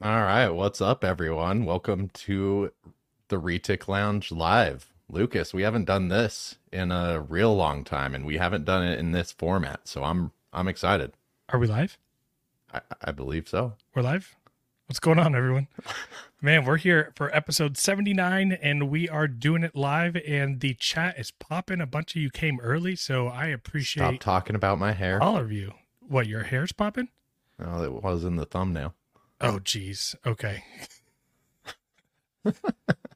All right, what's up, everyone? Welcome to the Retic Lounge live. Lucas, we haven't done this in a real long time, and we haven't done it in this format, so I'm I'm excited. Are we live? I, I believe so. We're live. What's going on, everyone? Man, we're here for episode 79 and we are doing it live and the chat is popping. A bunch of you came early, so I appreciate Stop talking about my hair. all of you. What, your hair's popping? Oh, it was in the thumbnail. Oh, geez. Okay.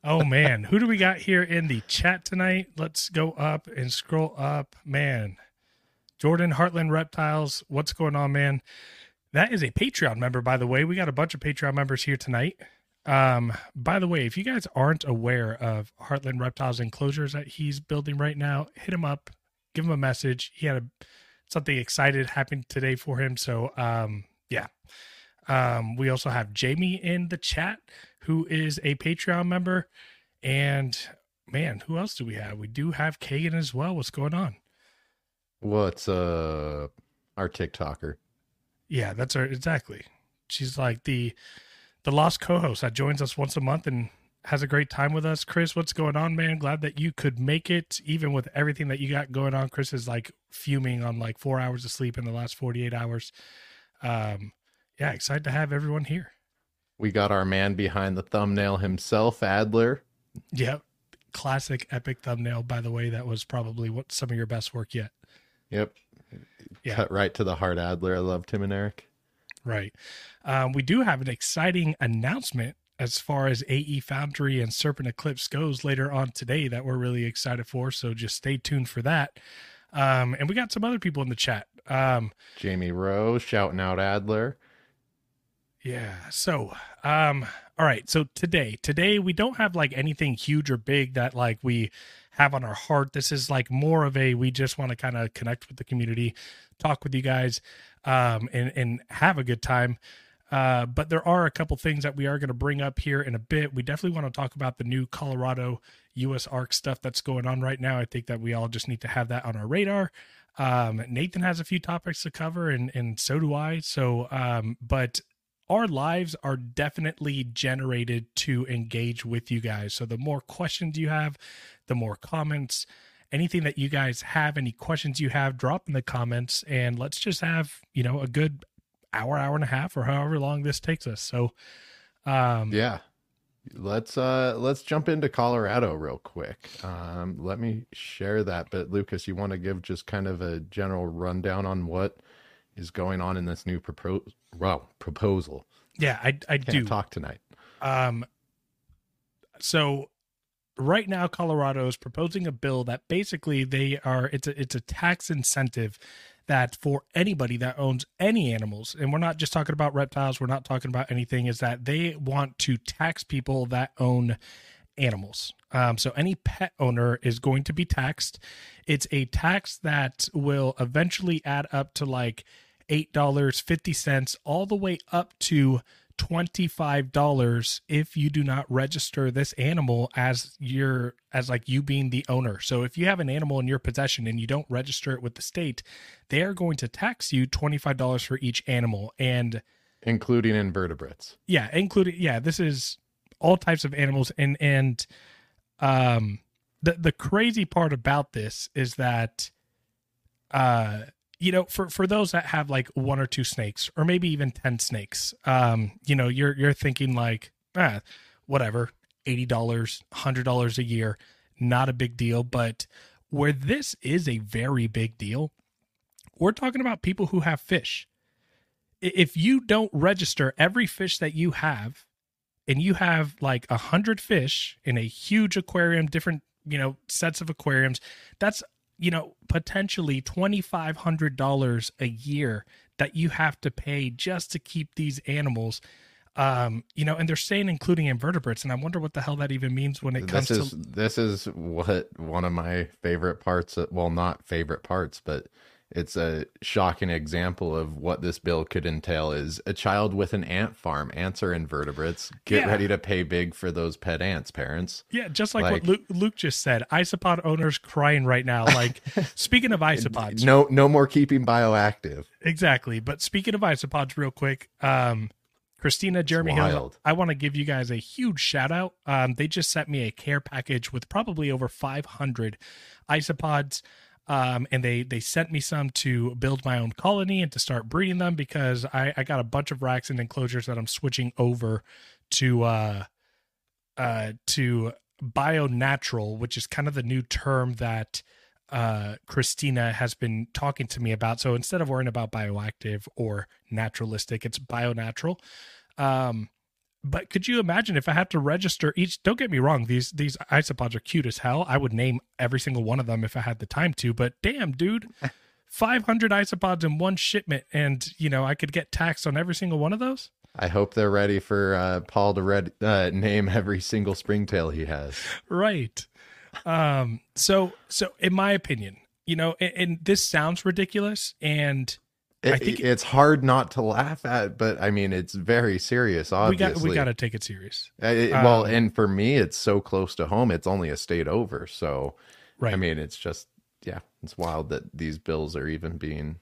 oh, man. Who do we got here in the chat tonight? Let's go up and scroll up. Man. Jordan Heartland Reptiles. What's going on, man? That is a Patreon member, by the way. We got a bunch of Patreon members here tonight. Um, by the way, if you guys aren't aware of Heartland Reptiles enclosures that he's building right now, hit him up, give him a message. He had a something excited happened today for him. So um yeah. Um, we also have Jamie in the chat, who is a Patreon member. And man, who else do we have? We do have Kagan as well. What's going on? What's uh our TikToker? Yeah, that's her exactly. She's like the the lost co-host that joins us once a month and has a great time with us. Chris, what's going on, man? Glad that you could make it, even with everything that you got going on. Chris is like fuming on like four hours of sleep in the last 48 hours. Um, yeah, excited to have everyone here. We got our man behind the thumbnail himself, Adler. Yep. Classic epic thumbnail, by the way. That was probably what some of your best work yet. Yep. Yeah. Cut right to the heart, Adler. I love Tim and Eric. Right. Um, we do have an exciting announcement as far as AE Foundry and Serpent Eclipse goes later on today that we're really excited for. So just stay tuned for that. Um, and we got some other people in the chat. Um, Jamie Rowe shouting out Adler. Yeah. So, um, all right. So today, today we don't have like anything huge or big that like we have on our heart. This is like more of a we just want to kind of connect with the community, talk with you guys, um, and and have a good time. Uh, but there are a couple things that we are going to bring up here in a bit. We definitely want to talk about the new Colorado USARK stuff that's going on right now. I think that we all just need to have that on our radar. Um, Nathan has a few topics to cover, and and so do I. So, um, but our lives are definitely generated to engage with you guys. So the more questions you have, the more comments, anything that you guys have, any questions you have, drop in the comments and let's just have, you know, a good hour, hour and a half or however long this takes us. So um Yeah. Let's uh let's jump into Colorado real quick. Um let me share that but Lucas, you want to give just kind of a general rundown on what is going on in this new propos wow, proposal. yeah, I I Can't do. talk tonight. Um, so right now, Colorado is proposing a bill that basically they are it's a it's a tax incentive that for anybody that owns any animals, and we're not just talking about reptiles, we're not talking about anything, is that they want to tax people that own animals. Um, so any pet owner is going to be taxed. It's a tax that will eventually add up to like eight dollars fifty cents, all the way up to twenty-five dollars if you do not register this animal as your as like you being the owner. So if you have an animal in your possession and you don't register it with the state, they are going to tax you twenty-five dollars for each animal. And Including invertebrates. yeah including yeah this is all types of animals. And and um the the crazy part about this is that uh you know for for those that have like one or two snakes or maybe even 10 snakes um you know you're you're thinking like ah whatever $80 $100 a year not a big deal. But where this is a very big deal we're talking about people who have fish. If you don't register every fish that you have and you have like a hundred fish in a huge aquarium different you know sets of aquariums that's you know potentially $2500 a year that you have to pay just to keep these animals um you know and they're saying including invertebrates and i wonder what the hell that even means when it comes This is to this is what one of my favorite parts well not favorite parts, but it's a shocking example of what this bill could entail is a child with an ant farm ants are invertebrates get Yeah. ready to pay big for those pet ants parents yeah just like, like- what luke, luke just said isopod owners crying right now like speaking of isopods no no more keeping bioactive Exactly. But speaking of isopods, real quick, um, Christina, Jeremy Hill. I want to give you guys a huge shout out. Um, they just sent me a care package with probably over 500 isopods. Um, and they they sent me some to build my own colony and to start breeding them because I, I got a bunch of racks and enclosures that I'm switching over to uh uh to bio natural, which is kind of the new term that uh, Christina has been talking to me about. So instead of worrying about bioactive or naturalistic, it's bio natural. Um, but could you imagine if I have to register each? Don't get me wrong; these these isopods are cute as hell. I would name every single one of them if I had the time to. But damn, dude, five hundred isopods in one shipment, and you know I could get taxed on every single one of those. I hope they're ready for uh, Paul to read, uh, name every single springtail he has. right um so so in my opinion you know and, and this sounds ridiculous and It, I think- it's hard not to laugh at, but I mean, it's very serious. we Obviously, got we got to take it serious Uh, it- well, um, and for me, it's so close to home. It's only a state over, so right I mean, it's just yeah, it's wild that these bills are even being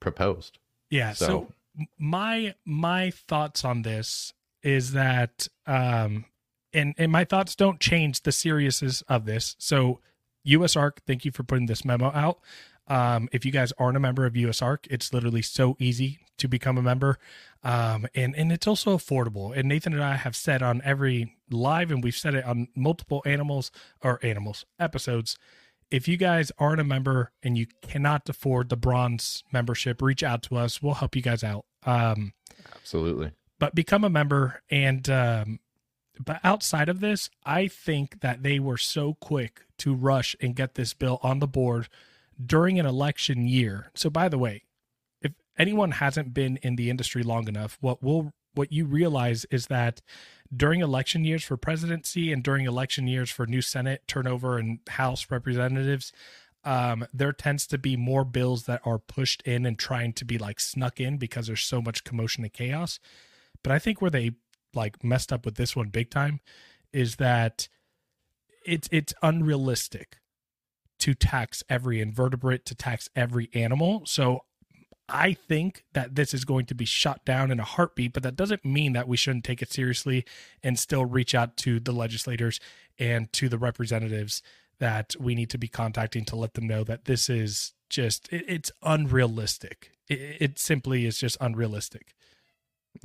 proposed. yeah so, so- my my thoughts on this is that um and and my thoughts don't change the seriousness of this so U.S. USARK thank you for putting this memo out um if you guys aren't a member of USARK it's literally so easy to become a member. Um and and it's also affordable. And nathan and i have said on every live and we've said it on multiple animals or animals episodes. If you guys aren't a member and you cannot afford the bronze membership reach out to us. We'll help you guys out. Um Absolutely. but become a member. And um but outside of this i think that they were so quick to rush and get this bill on the board during an election year so by the way if anyone hasn't been in the industry long enough what will what you realize is that during election years for presidency and during election years for new senate turnover and house representatives um, there tends to be more bills that are pushed in and trying to be like snuck in because there's so much commotion and chaos. But I think where they like messed up with this one big time is that it's it's unrealistic to tax every invertebrate, to tax every animal. So I think that this is going to be shot down in a heartbeat, but that doesn't mean that we shouldn't take it seriously and still reach out to the legislators and to the representatives that we need to be contacting to let them know that this is just it, it's unrealistic. It, it simply is just unrealistic.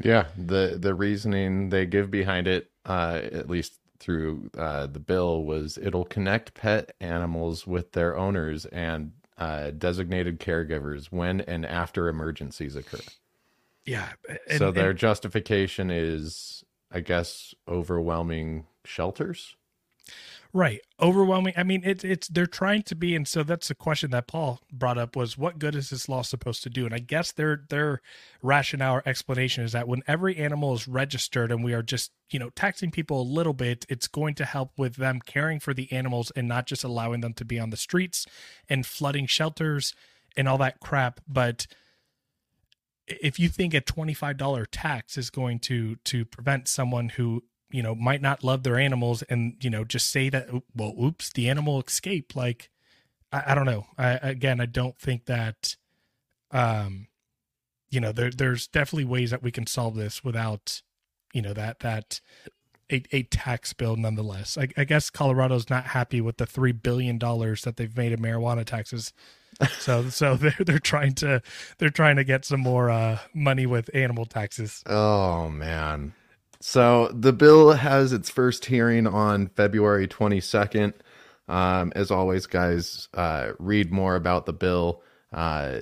Yeah, the the reasoning they give behind it, uh, at least through uh, the bill, was it'll connect pet animals with their owners and uh, designated caregivers when and after emergencies occur. Yeah. so their and- justification is, I guess, overwhelming shelters. Right. Overwhelming. I mean, it's it's they're trying to be, and so that's the question that Paul brought up was what good is this law supposed to do? And I guess their their rationale or explanation is that when every animal is registered and we are just, you know, taxing people a little bit, it's going to help with them caring for the animals and not just allowing them to be on the streets and flooding shelters and all that crap. But if you think a $25 tax is going to to prevent someone who you know might not love their animals and you know just say that well oops the animal escaped. Like i, I don't know. I, again i don't think that um you know there there's definitely ways that we can solve this without you know that that a, a tax bill nonetheless. I, I guess colorado's not happy with the three billion dollars that they've made in marijuana taxes. So so they're they're trying to they're trying to get some more uh money with animal taxes. Oh man. So the bill has its first hearing on February 22nd. Um, as always, guys, uh, read more about the bill. Uh,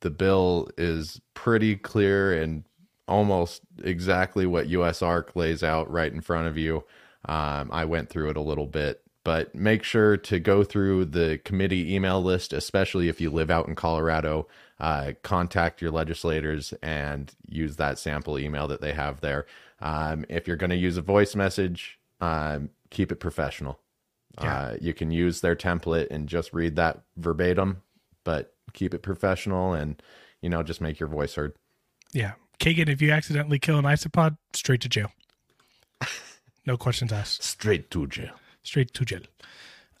the bill is pretty clear and almost exactly what USARK lays out right in front of you. Um, I went through it a little bit, but make sure to go through the committee email list, especially if you live out in Colorado. Uh, contact your legislators and use that sample email that they have there. Um, if you're going to use a voice message, um, keep it professional. Yeah. Uh, you can use their template and just read that verbatim, but keep it professional and, you know, just make your voice heard. Yeah. Kagan, if you accidentally kill an isopod, straight to jail. No questions asked. Straight to jail. Straight to jail.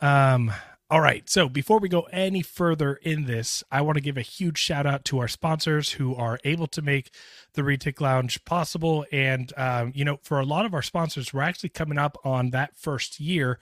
Um, All right. So before we go any further in this, I want to give a huge shout out to our sponsors who are able to make the Retic Lounge possible. And, um, you know, for a lot of our sponsors, we're actually coming up on that first year.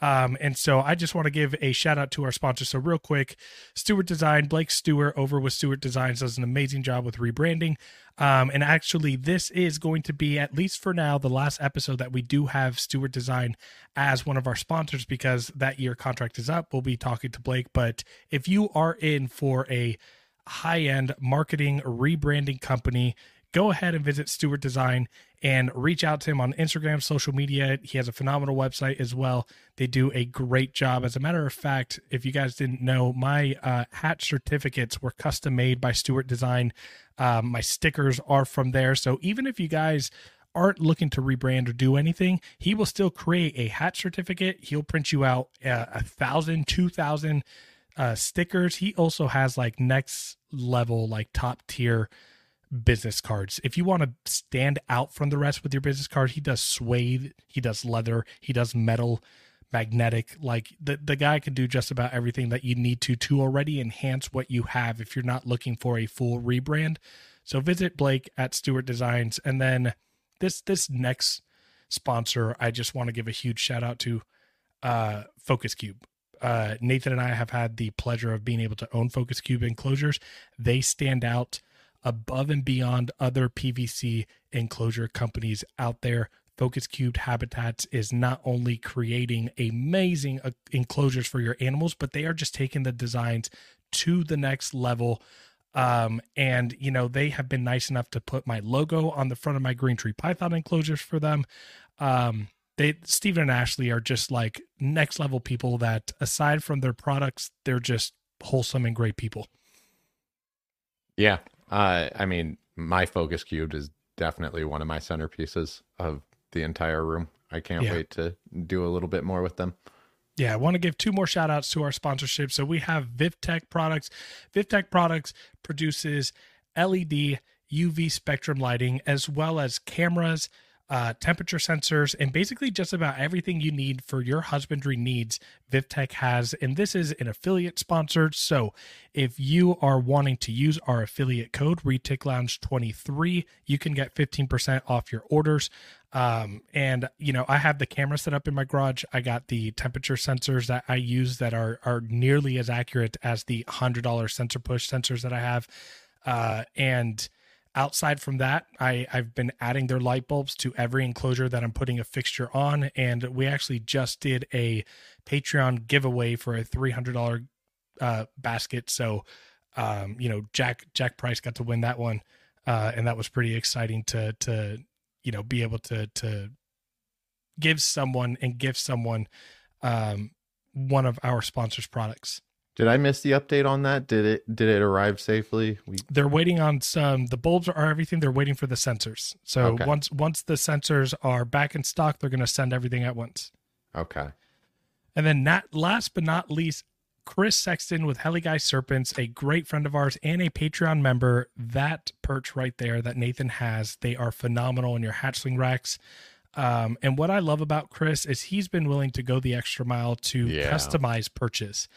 Um, and so I just want to give a shout out to our sponsors. So, real quick, Stewart Design, Blake Stewart over with Stewart Designs does an amazing job with rebranding. Um, and actually, this is going to be, at least for now, the last episode that we do have Stewart Design as one of our sponsors because that year contract is up. We'll be talking to Blake. But if you are in for a high end marketing rebranding company, go ahead and visit Stewart Design and reach out to him on Instagram, social media. He has a phenomenal website as well. They do a great job. As a matter of fact, if you guys didn't know, my uh, hat certificates were custom made by Stewart Design. Um, my stickers are from there. So even if you guys aren't looking to rebrand or do anything, he will still create a hat certificate. He'll print you out uh, a thousand, two thousand uh, stickers. He also has like next level, like top tier business cards. If you want to stand out from the rest with your business card, he does suede, he does leather, he does metal, magnetic. Like the the guy can do just about everything that you need to to already enhance what you have if you're not looking for a full rebrand. So visit Blake at Stewart Designs and then this this next sponsor I just want to give a huge shout out to uh Focus Cube. Uh, Nathan and I have had the pleasure of being able to own Focus Cube enclosures. They stand out above and beyond other PVC enclosure companies out there. Focus Cubed Habitats is not only creating amazing uh, enclosures for your animals, but they are just taking the designs to the next level. Um, and you know, they have been nice enough to put my logo on the front of my green tree python enclosures for them. Um, they Stephen and Ashley are just like next level people that aside from their products, they're just wholesome and great people. Yeah, uh, I mean, my focus cube is definitely one of my centerpieces of the entire room. I can't yeah. wait to do a little bit more with them. Yeah, I want to give two more shout outs to our sponsorship. So we have VivTech products. VivTech products produces LED UV spectrum lighting as well as cameras, uh, temperature sensors, and basically just about everything you need for your husbandry needs. VivTech has, and this is an affiliate sponsored. So if you are wanting to use our affiliate code Retic Lounge 23, you can get 15% off your orders. Um, and you know, I have the camera set up in my garage. I got the temperature sensors that I use that are are nearly as accurate as the hundred dollar SensorPush sensors that I have. Uh, and outside from that I, i've been adding their light bulbs to every enclosure that i'm putting a fixture on and we actually just did a patreon giveaway for a $300 uh, basket. So um, you know jack jack price got to win that one uh, and that was pretty exciting to to you know be able to to give someone and give someone um, one of our sponsors products did I miss the update on that? Did it did it arrive safely? We... They're waiting on some. The bulbs are everything. They're waiting for the sensors. So okay. once once the sensors are back in stock, they're going to send everything at once. Okay. And then not last but not least, Chris Sexton with HeliGuy Serpents, a great friend of ours and a Patreon member. That perch right there that Nathan has, they are phenomenal in your hatchling racks. Um, and what I love about Chris is he's been willing to go the extra mile to yeah. customize perches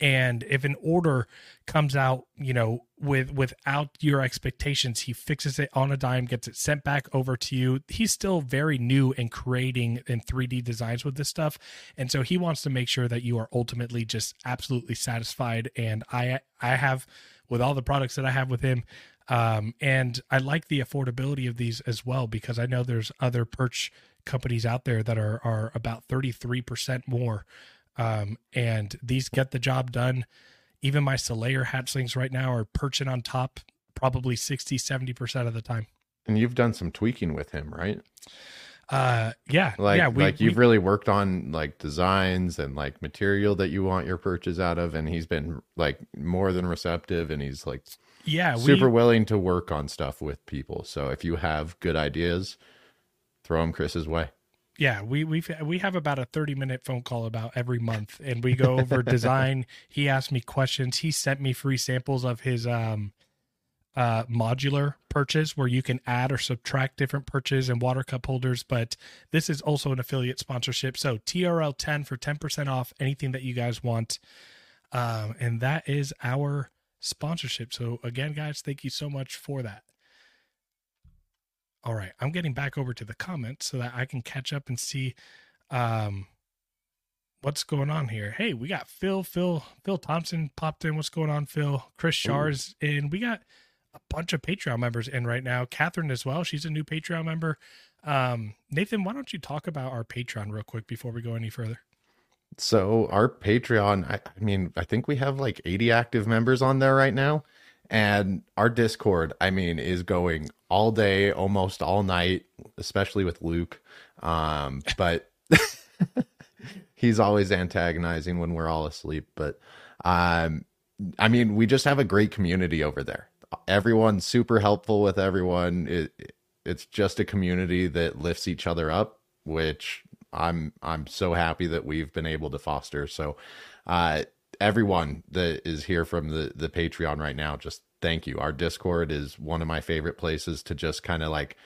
and if an order comes out you know with without your expectations he fixes it on a dime gets it sent back over to you. He's still very new in creating in 3d designs with this stuff. And so he wants to make sure that you are ultimately just absolutely satisfied. And i i have with all the products that i have with him um, and i like the affordability of these as well because i know there's other perch companies out there that are are about 33% more um, and these get the job done. Even my Selayar hatchlings right now are perching on top probably 60, 70% of the time. And you've done some tweaking with him, right? Uh, yeah. Like, yeah, we, like you've we, really worked on like designs and like material that you want your perches out of. And he's been like more than receptive and he's like, yeah, super we, willing to work on stuff with people. So if you have good ideas, throw them Chris's way yeah we we we have about a 30 minute phone call about every month and we go over design he asked me questions he sent me free samples of his um uh, modular purchase where you can add or subtract different purchases and water cup holders. But this is also an affiliate sponsorship. So TRL10 for 10% off anything that you guys want. Um, and that is our sponsorship. So again, guys, thank you so much for that. All right, I'm getting back over to the comments so that I can catch up and see um, what's going on here. Hey, we got Phil, Phil, Phil Thompson popped in. What's going on, Phil? Chris Shars in. We got a bunch of Patreon members in right now. Catherine as well. She's a new Patreon member. Um, Nathan, why don't you talk about our Patreon real quick before we go any further? So our Patreon, I, I mean, I think we have like 80 active members on there right now. And our Discord, I mean, is going all day, almost all night, especially with Luke. Um, but he's always antagonizing when we're all asleep. But um, I mean, we just have a great community over there. Everyone's super helpful with everyone. It, it's just a community that lifts each other up, which I'm I'm so happy that we've been able to foster. So, uh, everyone that is here from the the Patreon right now, just thank you. Our Discord is one of my favorite places to just kind of like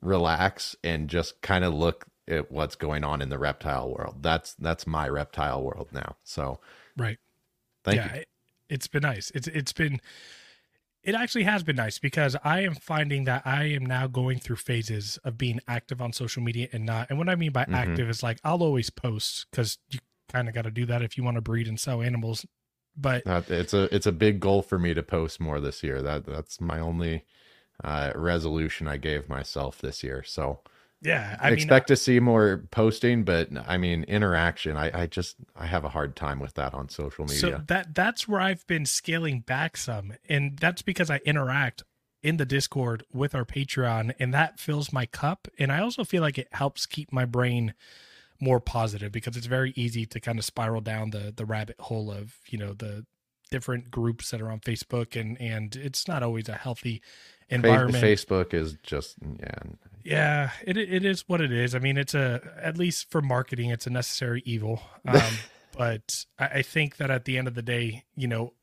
relax and just kind of look at what's going on in the reptile world. That's that's my reptile world now. So, right. Thank yeah, you. It, it's been nice. It's it's been it actually has been nice because I am finding that I am now going through phases of being active on social media and not. And what I mean by Mhm. active is like I'll always post because you kind of got to do that if you want to breed and sell animals. But That, it's a it's a big goal for me to post more this year. That that's my only uh, resolution I gave myself this year. So yeah, I I mean, expect to see more posting, but I mean interaction. I, I just I have a hard time with that on social media. So that that's where I've been scaling back some, and that's because I interact in the Discord with our Patreon, and that fills my cup. And I also feel like it helps keep my brain more positive because it's very easy to kind of spiral down the the rabbit hole of you know the different groups that are on Facebook, and and it's not always a healthy environment. Facebook is just yeah. Yeah, it it is what it is. I mean, it's a at least for marketing, it's a necessary evil. Um, but I, I think that at the end of the day, you know,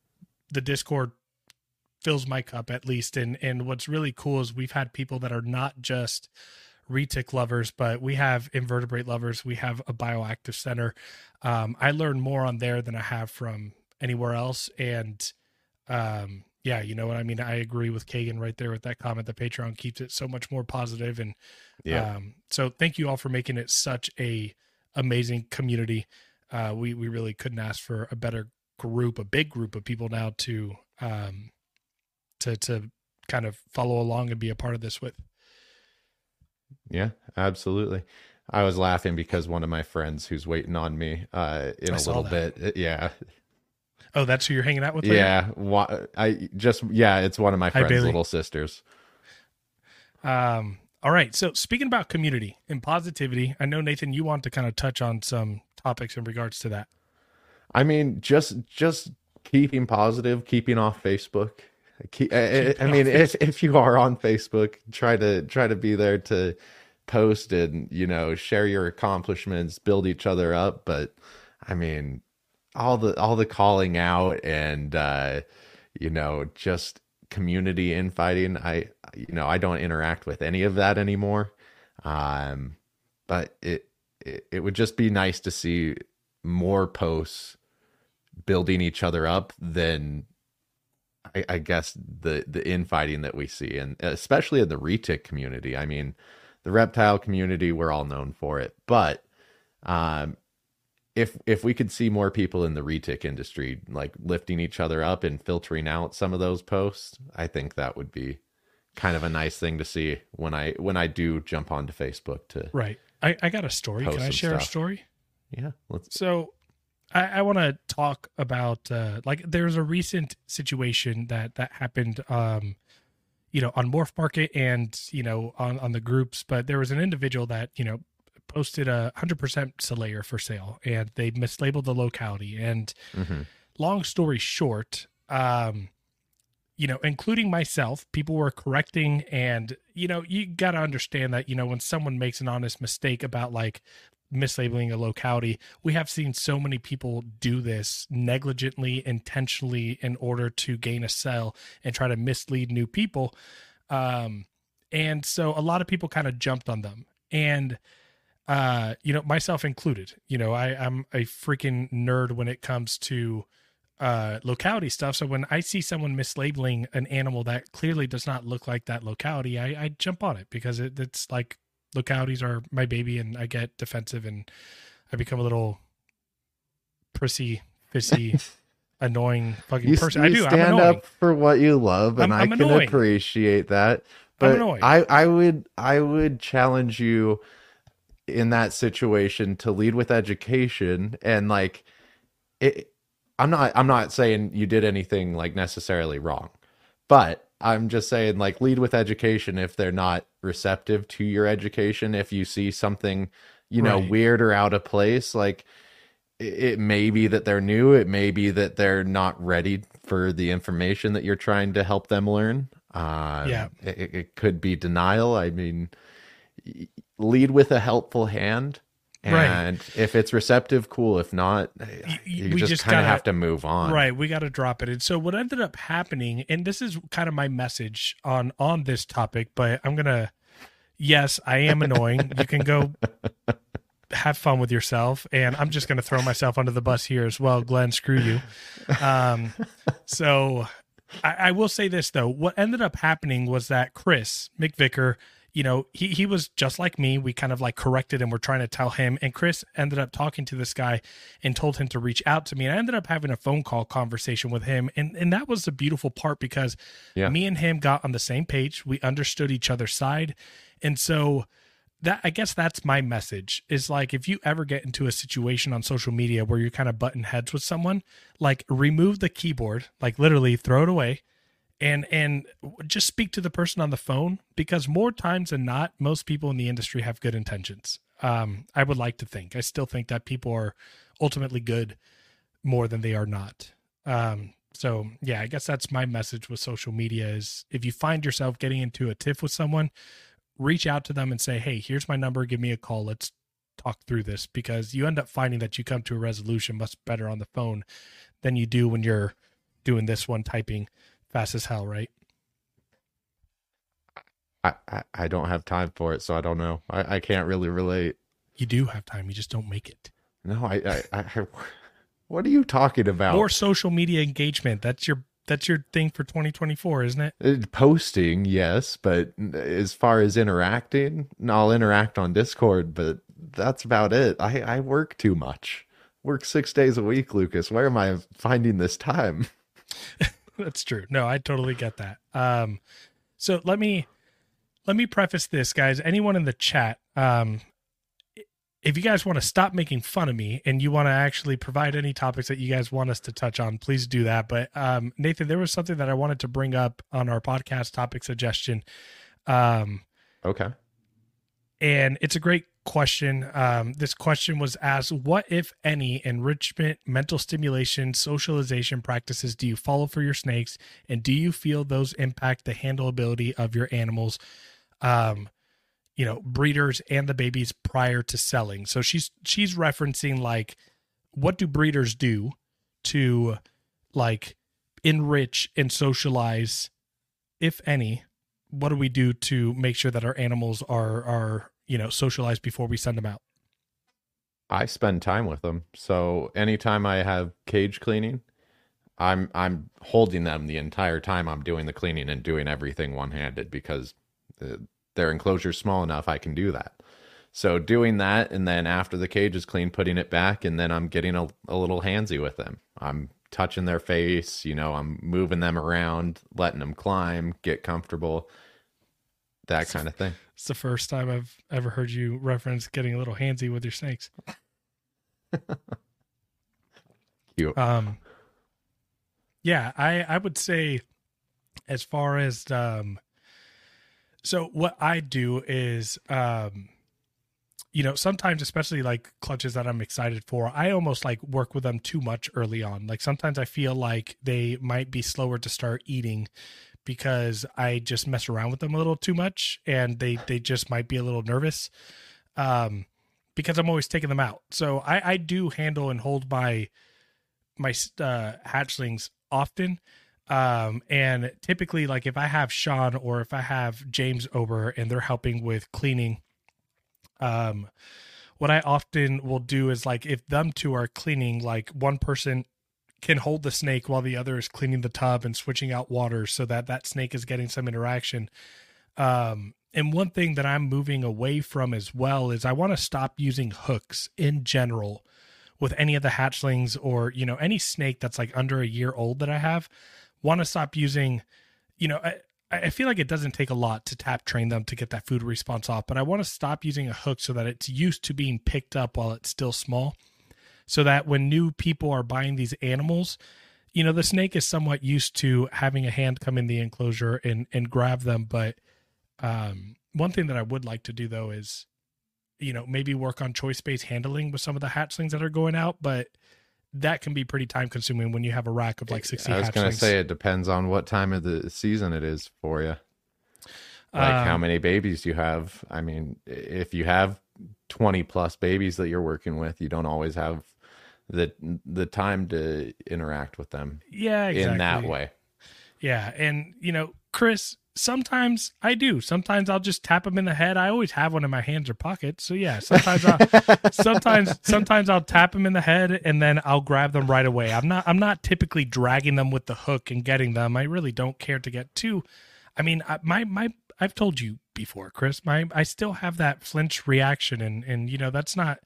the Discord fills my cup at least. And and what's really cool is we've had people that are not just retic lovers, but we have invertebrate lovers. We have a bioactive center. Um, I learn more on there than I have from anywhere else. And um, yeah, you know what I mean. I agree with Kagan right there with that comment. The Patreon keeps it so much more positive, and Yeah. um, so thank you all for making it such a amazing community. Uh, we we really couldn't ask for a better group, a big group of people now to um, to to kind of follow along and be a part of this with. Yeah, absolutely. I was laughing because one of my friends who's waiting on me uh in I a little that. bit. uh, Yeah. Oh, that's who you're hanging out with. later? Yeah. I just yeah, it's one of my friend's Bailey. little sisters. Um, all right. So speaking about community and positivity, I know Nathan, you want to kind of touch on some topics in regards to that. I mean, just just keeping positive, keeping off Facebook. I, I- mean, if if you are on Facebook, try to try to be there to post and you know share your accomplishments, build each other up. But I mean, all the all the calling out and uh, you know just community infighting. I you know I don't interact with any of that anymore. Um, but it, it it would just be nice to see more posts building each other up than I, I guess the the infighting that we see, and especially in the retic community. I mean, the reptile community we're all known for it, but um, if if we could see more people in the retic industry like lifting each other up and filtering out some of those posts, I think that would be kind of a nice thing to see when I when I do jump onto Facebook to Right. I, I got a story. Can I share a story? yeah let's So I, I want to talk about uh, like there's a recent situation that that happened um you know on MorphMarket and you know on on the groups, but there was an individual that you know posted a hundred percent Selayar for sale and they mislabeled the locality and Mhm. long story short, um, you know, including myself, people were correcting, and you know, you got to understand that you know when someone makes an honest mistake about like mislabeling a locality. We have seen so many people do this negligently, intentionally, in order to gain a sell and try to mislead new people. Um, and so a lot of people kind of jumped on them, and uh, you know, myself included. You know, I, I'm a freaking nerd when it comes to uh, locality stuff. So when I see someone mislabeling an animal that clearly does not look like that locality, I, I jump on it because it, it's like localities are my baby, and I get defensive and I become a little prissy, fissy, annoying fucking You, person. you I do. I'm stand up for what you love, and I'm- I I'm can annoying. appreciate that. But. I, I would, I would challenge you in that situation to lead with education and like it. I'm not, I'm not saying you did anything like necessarily wrong, but I'm just saying like lead with education if they're not receptive to your education. If you see something, you know, Right. weird or out of place, like it may be that they're new it may be that they're not ready for the information that you're trying to help them learn uh, Yeah. it- it could be denial i mean lead with a helpful hand Right. and if it's receptive cool if not you we just, just kind of have to move on Right, we got to drop it. And so what ended up happening, and this is kind of my message on on this topic, but I'm gonna. Yes, I am annoying. you can go have fun with yourself, and I'm just gonna throw myself under the bus here as well. Glenn, screw you. Um, so I, I will say this though: what ended up happening was that Chris McVicker you know, he he was just like me. We kind of like corrected and we're trying to tell him. And Chris ended up talking to this guy and told him to reach out to me. And I ended up having a phone call conversation with him. And and that was the beautiful part because Yeah. me and him got on the same page. We understood each other's side. And so that I guess that's my message is like if you ever get into a situation on social media where you're kind of button heads with someone, like remove the keyboard, like literally throw it away and and just speak to the person on the phone because more times than not most people in the industry have good intentions. Um i would like to think i still think that people are ultimately good more than they are not. Um so yeah i guess that's my message with social media is if you find yourself getting into a tiff with someone reach out to them and say hey here's my number give me a call let's talk through this because you end up finding that you come to a resolution much better on the phone than you do when you're doing this one typing fast as hell, right? I, I, I don't have time for it, so I don't know. I, I can't really relate. You do have time, you just don't make it. No, I, I, I what are you talking about? More social media engagement. That's your that's your thing for 2024, isn't it? Uh, Posting, yes, but as far as interacting, I'll interact on Discord, but that's about it. I, I work too much. Work six days a week, Lucas. Where am I finding this time? That's true. No, I totally get that. Um so let me let me preface this, guys. Anyone in the chat, um if you guys want to stop making fun of me and you want to actually provide any topics that you guys want us to touch on, please do that. But um, Nathan, there was something that I wanted to bring up on our podcast topic suggestion. Um, Okay. and it's a great question. Um, this question was asked What, if any, enrichment, mental stimulation, socialization practices do you follow for your snakes? And do you feel those impact the handleability of your animals? Um, you know, breeders and the babies prior to selling. So she's she's referencing like what do breeders do to like enrich and socialize, if any, what do we do to make sure that our animals are are you know socialized before we send them out I spend time with them. So anytime I have cage cleaning, I'm I'm holding them the entire time I'm doing the cleaning and doing everything one handed because uh, their enclosure's small enough I can do that. So doing that and then after the cage is clean, putting it back, and then I'm getting a, a little handsy with them. I'm touching their face, you know, I'm moving them around, letting them climb, get comfortable, that kind of thing. it's the first time i've ever heard you reference getting a little handsy with your snakes Cute. um yeah i i would say as far as um so what i do is um you know sometimes especially like clutches that i'm excited for i almost like work with them too much early on like sometimes i feel like they might be slower to start eating because i just mess around with them a little too much and they they just might be a little nervous um because I'm always taking them out. So I, I do handle and hold my my uh, hatchlings often. Um, and typically, like if I have Sean or if I have James over and they're helping with cleaning, um, what I often will do is like if them two are cleaning, like one person can hold the snake while the other is cleaning the tub and switching out water so that that snake is getting some interaction. Um, and one thing that I'm moving away from as well is I want to stop using hooks in general with any of the hatchlings or, you know, any snake that's like under a year old that I have. Want to stop using, you know, I, I feel like it doesn't take a lot to tap train them to get that food response off, but I want to stop using a hook so that it's used to being picked up while it's still small. So that when new people are buying these animals, you know, the snake is somewhat used to having a hand come in the enclosure and and grab them, but um, one thing that I would like to do though is, you know, maybe work on choice space handling with some of the hatchlings that are going out, but that can be pretty time consuming when you have a rack of like 60 I was going to say it depends on what time of the season it is for you. Like um, how many babies you have. I mean, if you have 20 plus babies that you're working with, you don't always have the the time to interact with them. Yeah, exactly. in that way. Yeah, and you know, Chris, sometimes I do. Sometimes I'll just tap them in the head. I always have one in my hands or pocket. So yeah, sometimes I sometimes sometimes I'll tap them in the head and then I'll grab them right away. I'm not I'm not typically dragging them with the hook and getting them. I really don't care to get too I mean, my my I've told you before, Chris. My I still have that flinch reaction and and you know, that's not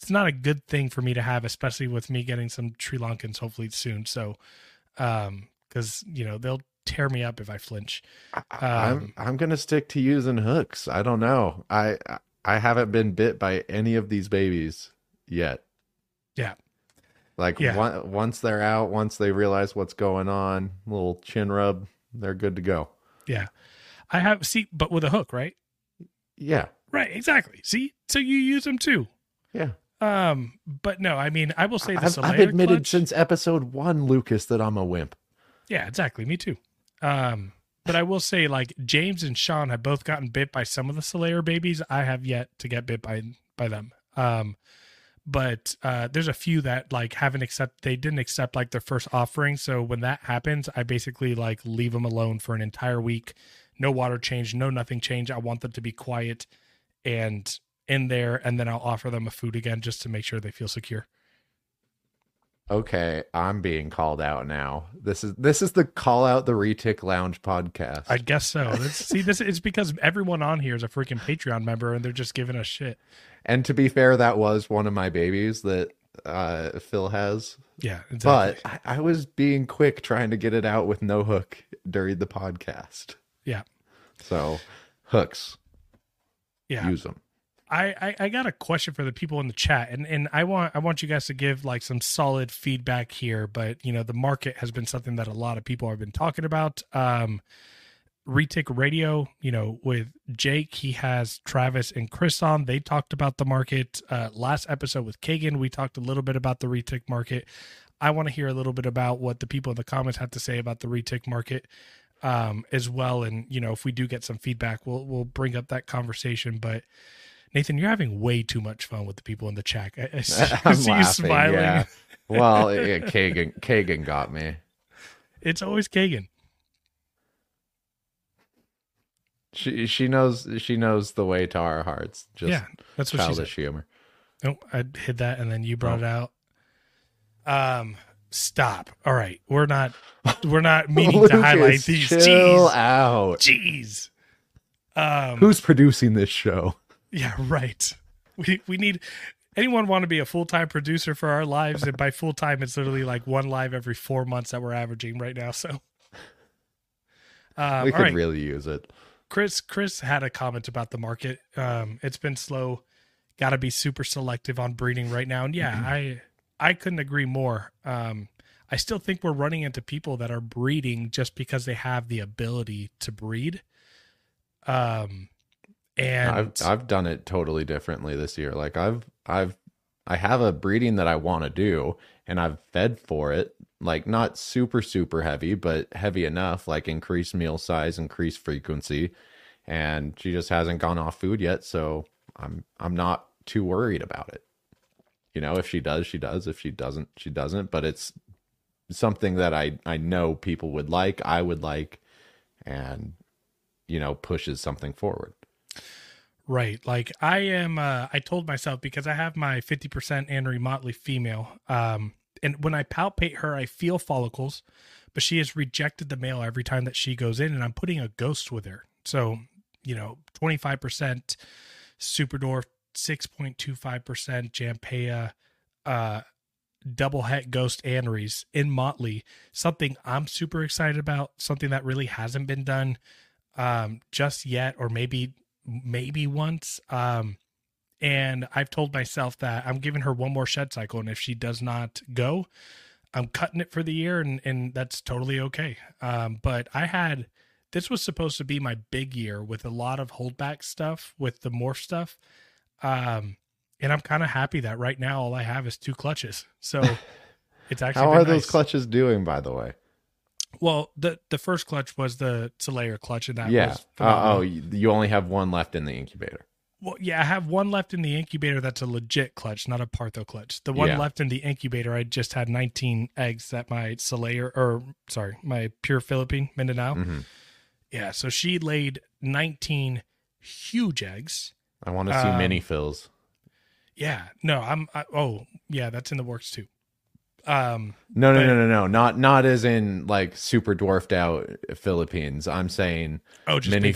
it's not a good thing for me to have especially with me getting some Sri Lankans hopefully soon. So um cuz you know, they'll tear me up if I flinch. Um, I'm I'm gonna stick to using hooks. I don't know. I I haven't been bit by any of these babies yet. Yeah. Like yeah. One, once they're out, once they realize what's going on, little chin rub, they're good to go. Yeah. I have see, but with a hook, right? Yeah. Right. Exactly. See, so you use them too. Yeah. Um, but no, I mean, I will say this. I've, I've admitted clutch, since episode one, Lucas, that I'm a wimp. Yeah, exactly. Me too. Um, but I will say, like James and Sean have both gotten bit by some of the Selayar babies. I have yet to get bit by by them. Um, but uh, there's a few that like haven't accept. They didn't accept like their first offering. So when that happens, I basically like leave them alone for an entire week. No water change, no nothing change. I want them to be quiet and in there, and then I'll offer them a food again just to make sure they feel secure okay, I'm being called out now. This is this is the call out the retic lounge podcast. I guess so. see, this is because everyone on here is a freaking Patreon member, and they're just giving us shit. And to be fair, that was one of my babies that uh, Phil has. Yeah, exactly. But I, I was being quick trying to get it out with no hook during the podcast. Yeah. So hooks. Yeah. Use them. I, I, I got a question for the people in the chat, and, and I want I want you guys to give like some solid feedback here. But you know, the market has been something that a lot of people have been talking about. Um, Retic Radio, you know, with Jake, he has Travis and Chris on. They talked about the market. Uh, last episode with Kagan, we talked a little bit about the Retic market. I want to hear a little bit about what the people in the comments have to say about the Retic market um, as well. And you know, if we do get some feedback, we'll we'll bring up that conversation. But Nathan, you're having way too much fun with the people in the chat. I, I see, I'm see laughing, you smiling. Yeah. Well, yeah, Kagan, Kagan got me. It's always Kagan. She she knows she knows the way to our hearts. Just yeah, that's what childish she said. humor. Nope, I hid that, and then you brought oh. it out. Um, stop. All right, we're not we're not meaning to highlight these. Chill Jeez. out. Jeez. Um, Who's producing this show? Yeah, right. We we need anyone want to be a full time producer for our lives, and by full time, it's literally like one live every four months that we're averaging right now. So um, we could right. really use it. Chris Chris had a comment about the market. Um, it's been slow. Got to be super selective on breeding right now, and yeah, mm-hmm. I I couldn't agree more. Um, I still think we're running into people that are breeding just because they have the ability to breed. Um, and I've I've done it totally differently this year. Like I've I've I have a breeding that I want to do and I've fed for it, like not super super heavy, but heavy enough, like increased meal size, increased frequency, and she just hasn't gone off food yet, so I'm I'm not too worried about it. You know, if she does, she does. If she doesn't, she doesn't. But it's something that I I know people would like, I would like, and you know, pushes something forward. Right. Like I am uh I told myself because I have my 50% Anery Motley female um and when I palpate her I feel follicles but she has rejected the male every time that she goes in and I'm putting a ghost with her. So, you know, 25% super dwarf, 6.25% Jampea uh double het ghost Anneries in Motley, something I'm super excited about, something that really hasn't been done um just yet or maybe maybe once. Um, and I've told myself that I'm giving her one more shed cycle, and if she does not go, I'm cutting it for the year, and and that's totally okay. Um, but I had this was supposed to be my big year with a lot of holdback stuff with the morph stuff. Um, and I'm kind of happy that right now all I have is two clutches. So it's actually how are nice. those clutches doing, by the way? Well, the the first clutch was the Selayar clutch, and that yeah. was Uh, oh, you only have one left in the incubator. Well, yeah, I have one left in the incubator that's a legit clutch, not a Partho clutch. The one Yeah. left in the incubator, I just had 19 eggs that my Selayar, or sorry, my pure Philippine Mindanao. hmm Yeah, so she laid 19 huge eggs. I want to see Um, mini Phils. Yeah, no, I'm, I, oh, yeah, that's in the works too. Um, No, no, but- no, no, no. Not not as in like super dwarfed out Philippines. I'm saying oh, just mini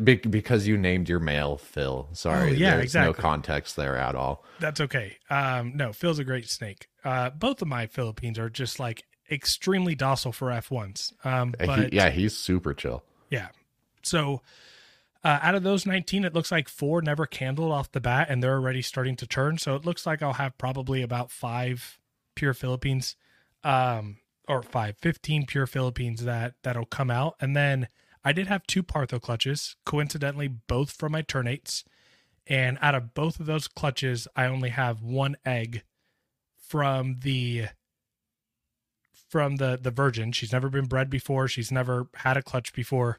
be- because you named your male Phil. Sorry, Oh, yeah, there's no context there at all. That's okay. Um, no, Phil's a great snake. Uh, both of my Philippines are just like extremely docile for F1s. Um, Uh, he- but yeah, he's super chill. Yeah. So uh, out of those 19, it looks like four never candled off the bat and they're already starting to turn. So it looks like I'll have probably about five pure Philippines, um, or five, 15 pure Philippines that that'll come out. And then I did have two Partho clutches, coincidentally, both from my Ternates. And out of both of those clutches, I only have one egg from the from the the virgin. She's never been bred before. She's never had a clutch before.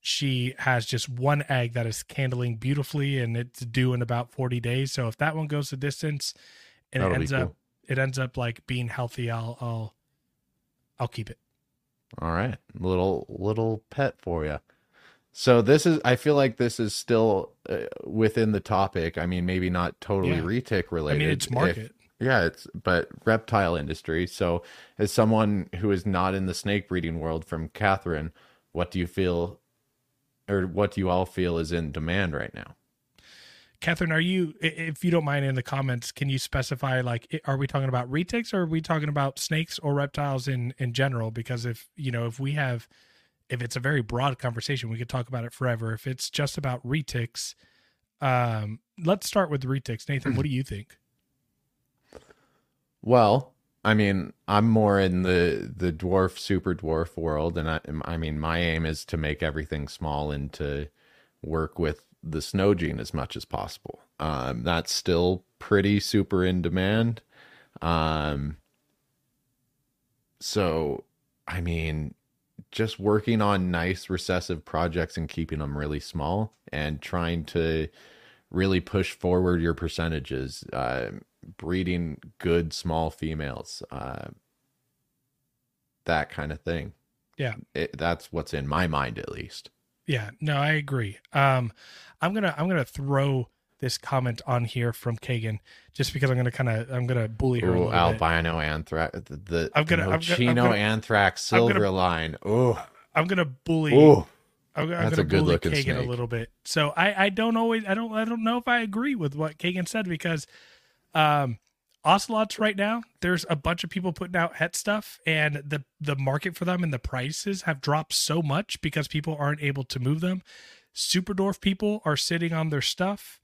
She has just one egg that is candling beautifully, and it's due in about forty days. So if that one goes the distance, and it That'll ends up cool. It ends up like being healthy, I'll I'll I'll keep it. All right, little little pet for you. So this is. I feel like this is still uh, within the topic. I mean, maybe not totally Yeah. retic I related. mean, it's if- market. Yeah, it's but reptile industry. So, as someone who is not in the snake breeding world, from Catherine, what do you feel, or what do you all feel is in demand right now? Catherine, are you, if you don't mind in the comments, can you specify like, are we talking about retics or are we talking about snakes or reptiles in in general? Because if you know, if we have, if it's a very broad conversation, we could talk about it forever. If it's just about retics, um, let's start with retics. Nathan, what do you think? Well, I mean, I'm more in the the dwarf, super dwarf world, and I, I mean, my aim is to make everything small and to work with the snow gene as much as possible. Um, that's still pretty super in demand. Um, so, I mean, just working on nice recessive projects and keeping them really small and trying to really push forward your percentages. Uh, breeding good small females, uh, that kind of thing. Yeah. It, that's what's in my mind, at least. Yeah, no, I agree. Um, I'm gonna I'm gonna throw this comment on here from Kagan just because I'm gonna kind of I'm gonna bully her a Ooh, little bit. albino anthrax, the, the I'm gonna- I'm gonna- anthrax I'm gonna- silver line. Oh, I'm gonna bully. ooh. I'm, I'm That's gonna a good bully looking Kagan a little bit. So I, I don't always I don't I don't know if I agree with what Kagan said because um ocelots right now there's a bunch of people putting out het stuff and the the market for them and the prices have dropped so much because people aren't able to move them. Super dwarf people are sitting on their stuff.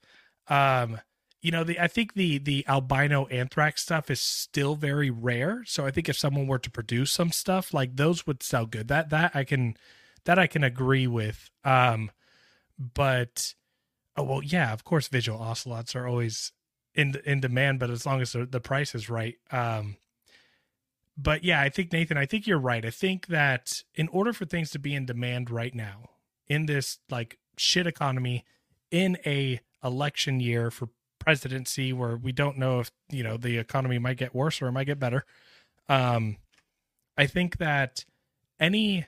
Um you know the I think the the albino anthrax stuff is still very rare. So I think if someone were to produce some stuff like those would sell good. That that I can that I can agree with. Um, but oh well, yeah, of course, visual ocelots are always in in demand, but as long as the, the price is right. Um, but yeah, I think Nathan, I think you're right. I think that in order for things to be in demand right now in this like shit economy, in a election year for presidency where we don't know if you know the economy might get worse or it might get better. Um, I think that any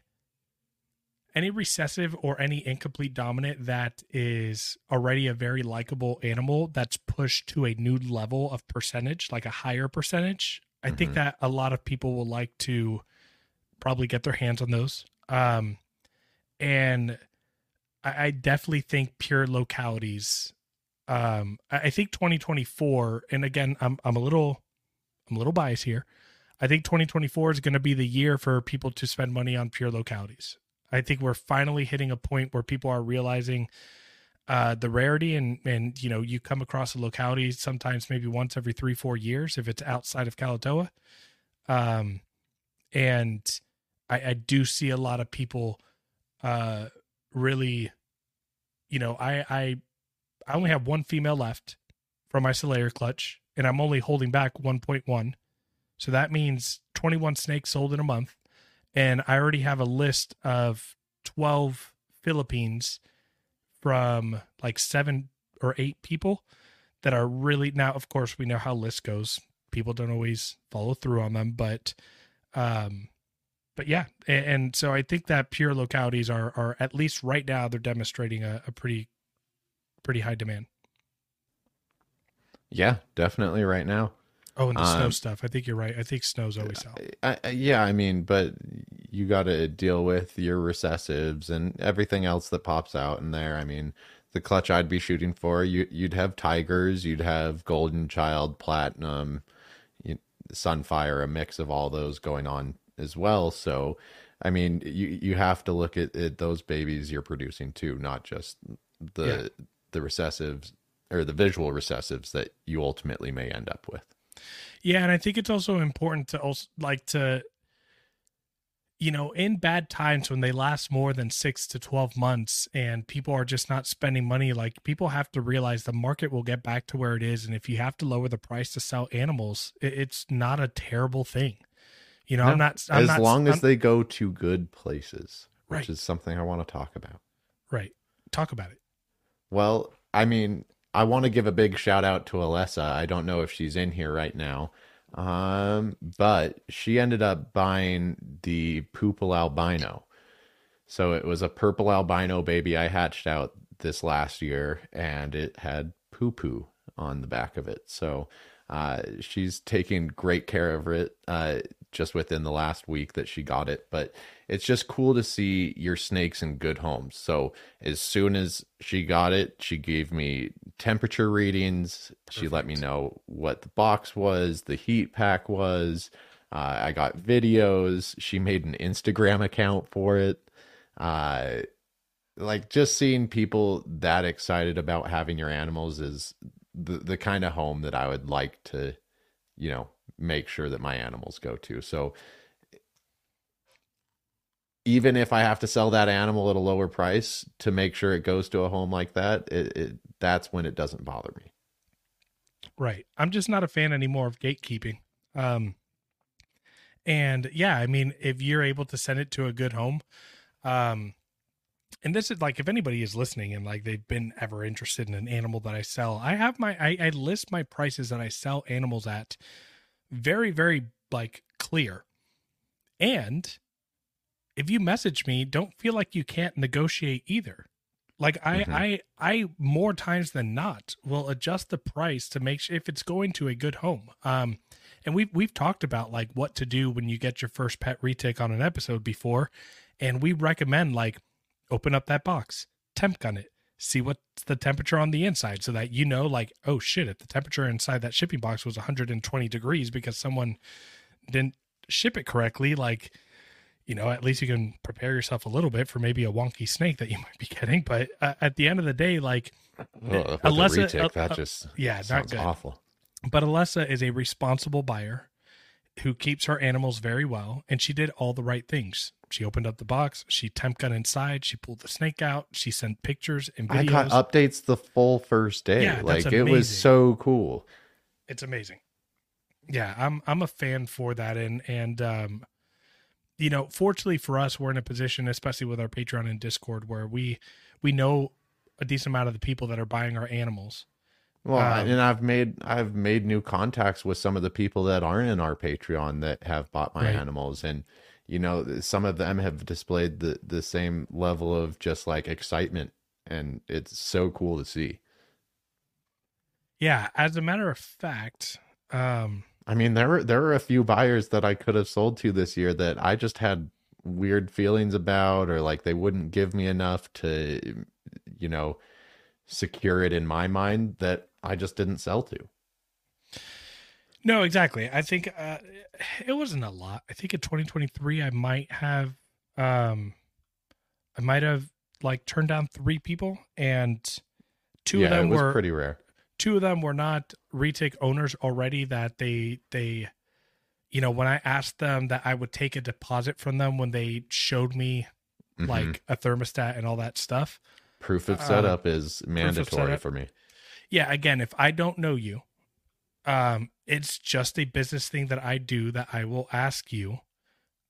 any recessive or any incomplete dominant that is already a very likable animal that's pushed to a new level of percentage, like a higher percentage, I think Mhm. that a lot of people will like to probably get their hands on those. Um, and I, I definitely think pure localities. Um, I, I think 2024, and again, I'm I'm a little I'm a little biased here. I think 2024 is going to be the year for people to spend money on pure localities. I think we're finally hitting a point where people are realizing uh, the rarity and and you know you come across a locality sometimes maybe once every three four years if it's outside of Kalatoa, um, and I, I do see a lot of people uh, really, you know, I I I only have one female left from my Selayar clutch, and I'm only holding back 1.1. So that means 21 snakes sold in a month. And I already have a list of 12 Philippines from like seven or eight people that are really now, of course, we know how list goes. People don't always follow through on them, but um but yeah, and, and so I think that pure localities are are at least right now they're demonstrating a, a pretty pretty high demand. Yeah, definitely right now. Oh, and the snow Um, stuff. I think you're right. I think snow's always out. I, I, yeah, I mean, but you got to deal with your recessives and everything else that pops out in there. I mean, the clutch I'd be shooting for, you you'd have tigers, you'd have golden child, platinum, you, sunfire, a mix of all those going on as well. So, I mean, you you have to look at, at those babies you're producing too, not just the Yeah. the recessives or the visual recessives that you ultimately may end up with. Yeah, and I think it's also important to also like to you know, in bad times when they last more than 6 to 12 months and people are just not spending money, like people have to realize the market will get back to where it is and if you have to lower the price to sell animals, it's not a terrible thing. You know, No, I'm not I'm as not, long as I'm- they go to good places, which Right. is something I want to talk about. right. Talk about it. Well, I mean, I want to give a big shout out to Alessa. I don't know if she's in here right now. Um, but she ended up buying the purple albino. So it was a purple albino baby I hatched out this last year and it had poo poo on the back of it. So uh, she's taking great care of it uh, just within the last week that she got it. But it's just cool to see your snakes in good homes. So as soon as she got it, she gave me temperature readings. She let me know what the box was, the heat pack was. Uh, I got videos. She made an Instagram account for it. Uh, like just seeing people that excited about having your animals is the the kind of home that I would like to, you know, make sure that my animals go to. So even if I have to sell that animal at a lower price to make sure it goes to a home like that, it, it that's when it doesn't bother me. Right. I'm just not a fan anymore of gatekeeping. Um and yeah, I mean if you're able to send it to a good home, um and this is like if anybody is listening and like they've been ever interested in an animal that I sell, I have my I, I list my prices that I sell animals at very, very like clear. And if you message me, don't feel like you can't negotiate either. Like I, Mhm. I, I more times than not will adjust the price to make sure if it's going to a good home. Um, and we've we've talked about like what to do when you get your first pet retic on an episode before, and we recommend like open up that box, temp gun it, see what's the temperature on the inside, so that you know like oh shit, if the temperature inside that shipping box was 120 degrees because someone didn't ship it correctly, like you know, at least you can prepare yourself a little bit for maybe a wonky snake that you might be getting. But uh, at the end of the day, like, Unless it- retic, uh, that uh, just yeah, not sounds good. awful. but Alessa is a responsible buyer who keeps her animals very well, and she did all the right things. She opened up the box, she temp gun inside, she pulled the snake out, she sent pictures and videos. I got updates the full first day. Yeah, that's like it was so cool. it's amazing. Yeah, I'm I'm a fan for that, and and um, you know, fortunately for us, we're in a position, especially with our Patreon and Discord, where we we know a decent amount of the people that are buying our animals. Well, Um, and I've made I've made new contacts with some of the people that aren't in our Patreon that have bought my Right. animals, and you know, some of them have displayed the the same level of just like excitement, and it's so cool to see. Yeah, as a matter of fact, um, I mean, there were there were a few buyers that I could have sold to this year that I just had weird feelings about, or like they wouldn't give me enough to, you know, secure it in my mind that I just didn't sell to. No, exactly. I think uh, it wasn't a lot. I think in 2023, I might have, um, I might have like turned down three people, and two yeah, of them it was were pretty rare. two of them were not retic owners already that they they you know when i asked them that i would take a deposit from them when they showed me Mhm. like a thermostat and all that stuff proof of uh, setup is mandatory setup. for me. yeah again if i don't know you um it's just a business thing that i do that i will ask you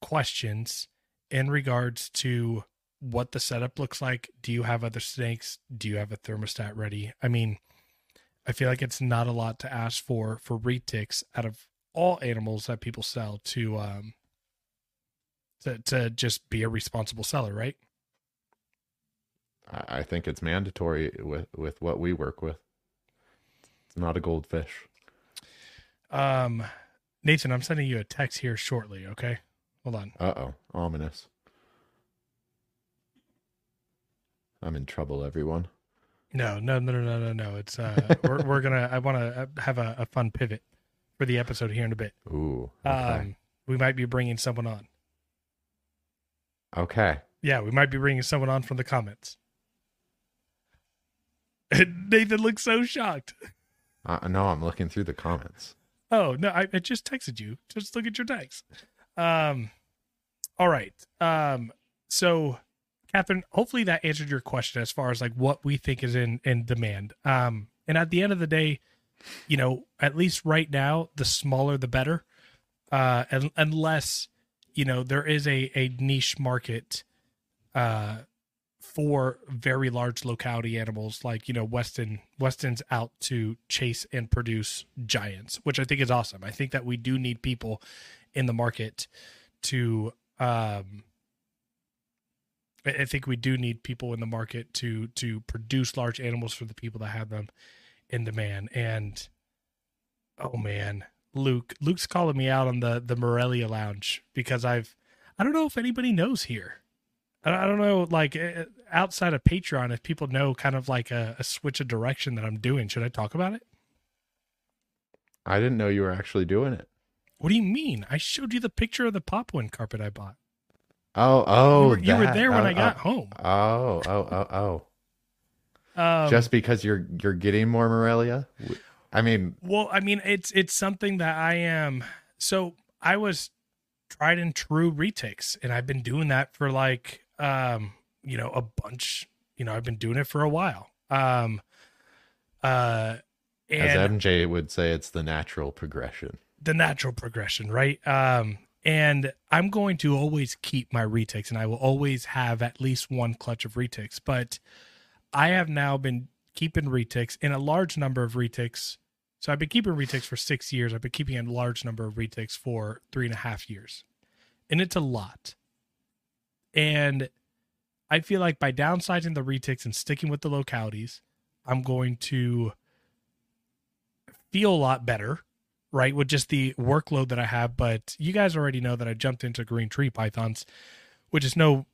questions in regards to what the setup looks like do you have other snakes do you have a thermostat ready i mean i feel like it's not a lot to ask for for retics out of all animals that people sell to um to, to just be a responsible seller right I think it's mandatory with with what we work with. It's not a goldfish. Um nathan i'm sending you a text here shortly okay hold on Uh oh, ominous. I'm in trouble, everyone. No, no, no, no, no, no, no. It's uh, we're we're gonna. I want to have a, a fun pivot for the episode here in a bit. Ooh. Okay. Um, we might be bringing someone on. okay. Yeah, we might be bringing someone on from the comments. Nathan looks so shocked. Uh, no, I'm looking through the comments. Oh no, I, I just texted you. Just look at your text. Um, all right. Um, so Catherine, hopefully that answered your question as far as like what we think is in in demand. Um, and at the end of the day, you know, at least right now, the smaller the better. Uh, un- unless you know there is a a niche market, uh, for very large locality animals like you know Weston Weston's out to chase and produce giants, which I think is awesome. I think that we do need people in the market to um I think we do need people in the market to to produce large animals for the people that have them in demand. And oh man, Luke, Luke's calling me out on the the Morelia Lounge because I've I don't know if anybody knows here. I don't know, like eh, outside of Patreon, if people know kind of like a, a switch of direction that I'm doing. Should I talk about it? I didn't know you were actually doing it. What do you mean? I showed you the picture of the popwin carpet I bought. Oh, oh, you were, you were there when Oh, I got oh, home. Oh, oh, oh, oh. Um, Just because you're you're getting more Morelia? I mean, Well, I mean, it's it's something that I am. So I was tried and true retics, and I've been doing that for like, um, you know, a bunch. You know, I've been doing it for a while. Um, uh, and as MJ would say, it's the natural progression. the natural progression, right? Um, and I'm going to always keep my retics, and I will always have at least one clutch of retics. But I have now been keeping retics in a large number of retics. So I've been keeping retics for six years. I've been keeping a large number of retics for three and a half years, and it's a lot. And I feel like by downsizing the retics and sticking with the localities, I'm going to feel a lot better right with just the workload that i have. But you guys already know that i jumped into green tree pythons which is no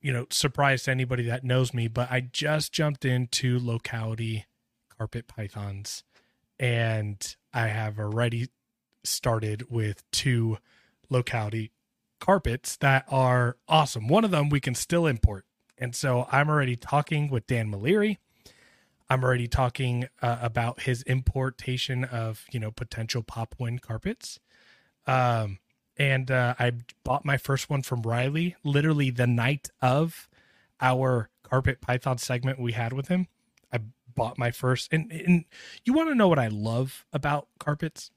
you know surprise to anybody that knows me but i just jumped into locality carpet pythons. And i have already started with two locality carpets that are awesome one of them we can still import and so i'm already talking with dan Maleri. I'm already talking uh, about his importation of you know potential popwin carpets. Um, and uh, I bought my first one from Riley literally the night of our carpet python segment we had with him. I bought my first, and and you want to know what I love about carpets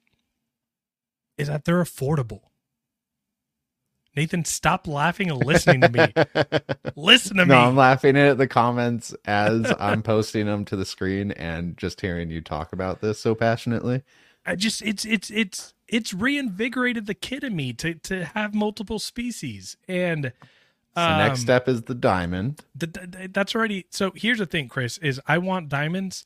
is that they're affordable. Nathan, stop laughing and listening to me. Listen to no, me. No, I'm laughing at the comments as I'm posting them to the screen and just hearing you talk about this so passionately. I just it's it's it's it's reinvigorated the kid in me to to have multiple species and So next um, step is the diamond. the, the- that's already so here's the thing chris is i want diamonds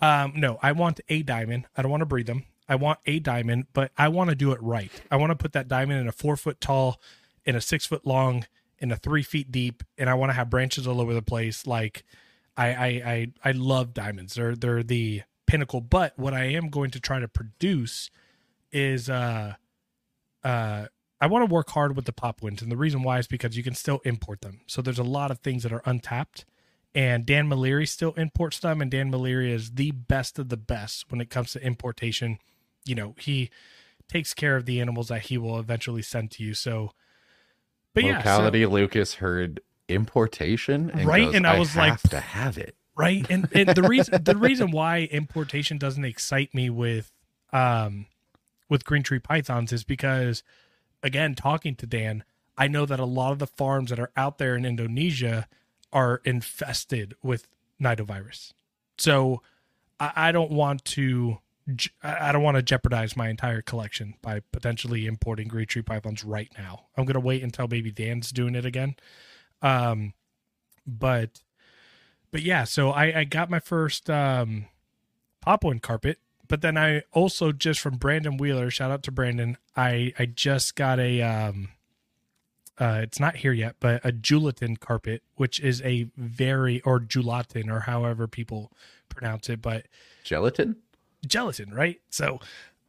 um no i want a diamond i don't want to breed them i want a diamond but i want to do it right i want to put that diamond in a four foot tall in a six foot long in a three feet deep and i want to have branches all over the place like I, I i i love diamonds they're they're the pinnacle but what i am going to try to produce is uh uh I want to work hard with the pop wins, and the reason why is because you can still import them. So there's a lot of things that are untapped, and Dan Maliri still imports them, and Dan Maliri is the best of the best when it comes to importation. You know, he takes care of the animals that he will eventually send to you. So, but yeah, so- Locality Lucas heard importation, and Right, goes, and I was like- to have it. right and, and the reason the reason why importation doesn't excite me with um with green tree pythons is because again talking to dan i know that a lot of the farms that are out there in indonesia are infested with nidovirus so i, I don't want to i don't want to jeopardize my entire collection by potentially importing green tree pythons right now i'm going to wait until maybe dan's doing it again um but but yeah, so I, I got my first um Popwin carpet, but then I also just from Brandon Wheeler, shout out to Brandon, I I just got a um uh it's not here yet, but a Julatin carpet, which is a very or Julatin or however people pronounce it, but Gelatin? Gelatin, right? So,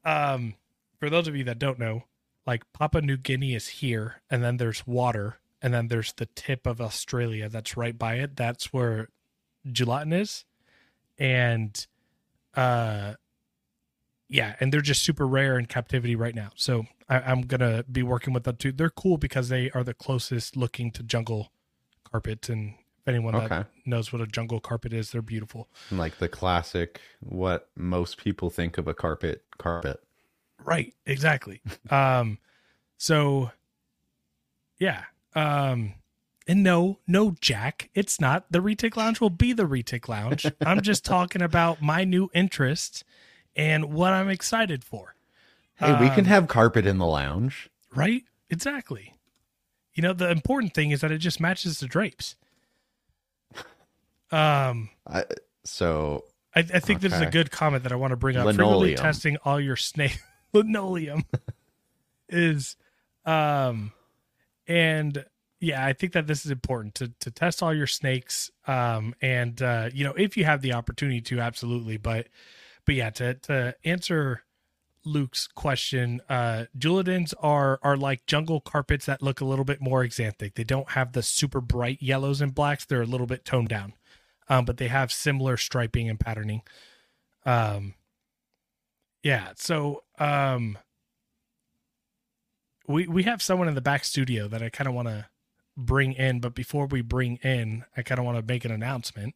um, for those of you that don't know, like Papua New Guinea is here, and then there's water, and then there's the tip of Australia that's right by it. That's where gelatin is, and uh, yeah, and they're just super rare in captivity right now. So I, I'm gonna be working with them too. They're cool because they are the closest looking to jungle carpet, and if anyone Okay. that knows what a jungle carpet is, they're beautiful. Like the classic, what most people think of a carpet carpet. Right, exactly. um so yeah. Um and no, no Jack, it's not. The Retic Lounge will be the Retic Lounge. I'm just talking about my new interest and what I'm excited for. Hey, we can Um, have carpet in the lounge. Right? Exactly. You know, the important thing is that it just matches the drapes. Um I, so I, I think this is a good comment that I want to bring up. Frequently testing all your snake linoleum is, um, and yeah, I think that this is important to to test all your snakes. Um, and uh, you know, if you have the opportunity to, absolutely. But but yeah, to to answer Luke's question, uh, Juladins are are like jungle carpets that look a little bit more exanthic. They don't have the super bright yellows and blacks. They're a little bit toned down um, but they have similar striping and patterning. Um, yeah. So um, we we have someone in the back studio that I kind of want to bring in, but before we bring in, I kind of want to make an announcement.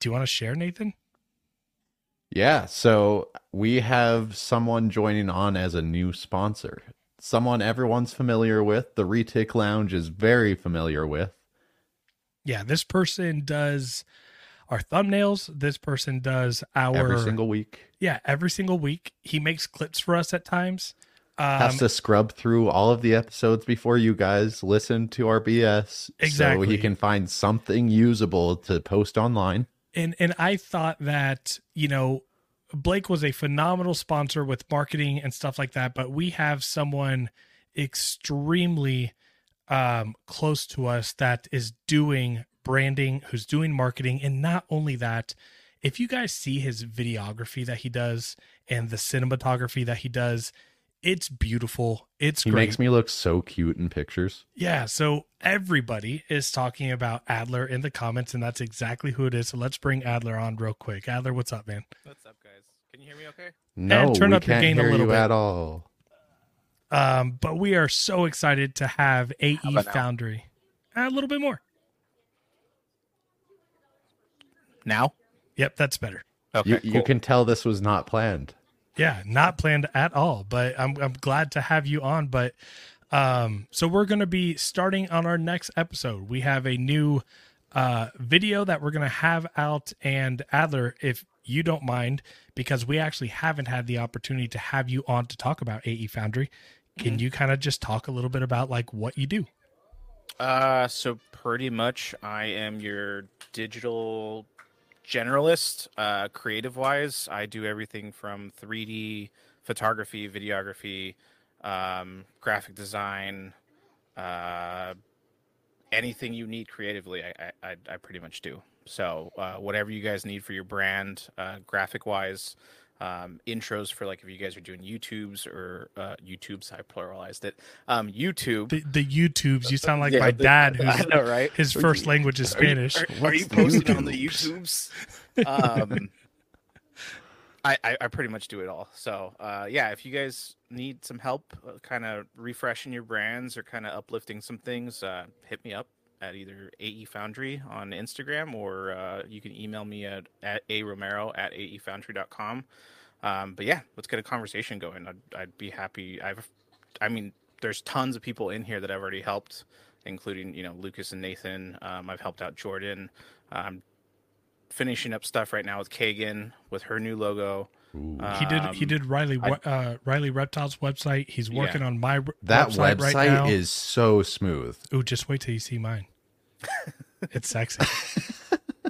Do you want to share, Nathan? Yeah, so we have someone joining on as a new sponsor. Someone everyone's familiar with. The Retic Lounge is very familiar with. Yeah, this person does our thumbnails. This person does our Every single week. yeah every single week. He makes clips for us at times. Um, Has to scrub through all of the episodes before you guys listen to our BS. Exactly. So he can find something usable to post online. and and I thought that you know Blake was a phenomenal sponsor with marketing and stuff like that, but we have someone extremely um, close to us that is doing branding, who's doing marketing, and not only that. If you guys see his videography that he does and the cinematography that he does, it's beautiful. It's He great. makes me look so cute in pictures. Yeah, so everybody is talking about Adler in the comments, and that's exactly who it is. So let's bring Adler on real quick. Adler, what's up, man? What's up, guys? Can you hear me okay? No, turn we up your can't gain a hear little you bit. at all. Um, but we are so excited to have AE about now? Foundry. A little bit more. Now? Yep, that's better. Okay, you, you can tell this was not planned. Yeah, not planned at all, but I'm I'm glad to have you on. But um, so we're gonna be starting on our next episode. We have a new uh video that we're gonna have out, and Adler, if you don't mind, because we actually haven't had the opportunity to have you on to talk about AE Foundry. Can you kind of just talk a little bit about like what you do? Uh, so pretty much, I am your digital generalist. Uh, creative wise, I do everything from 3D photography, videography, um, graphic design, uh, anything you need creatively. I, I, I pretty much do. So uh, whatever you guys need for your brand, uh, graphic wise, um, intros for like if you guys are doing YouTubes or uh, YouTubes, I pluralized it. Um, YouTube. The, the YouTubes. You sound like Yeah, my the- dad, I who's know, right? his first language is Spanish. Are, are What's you the posting on the YouTubes? YouTubes? Um, I, I I pretty much do it all. So uh, yeah, if you guys need some help, uh, kind of refreshing your brands or kind of uplifting some things, uh, hit me up at either AE Foundry on Instagram or uh, you can email me at, at a romero at aefoundry.com. Um, but yeah, let's get a conversation going. I'd, I'd be happy. I've, I mean, there's tons of people in here that I've already helped, including you know Lucas and Nathan. Um, I've helped out Jordan. I'm finishing up stuff right now with Kagan with her new logo. Ooh. He did. He Um, did Riley I- uh, Riley Reptiles website. He's Yeah. working on my r- that website, website right now. is so smooth. Ooh, just wait till you see mine. it's sexy.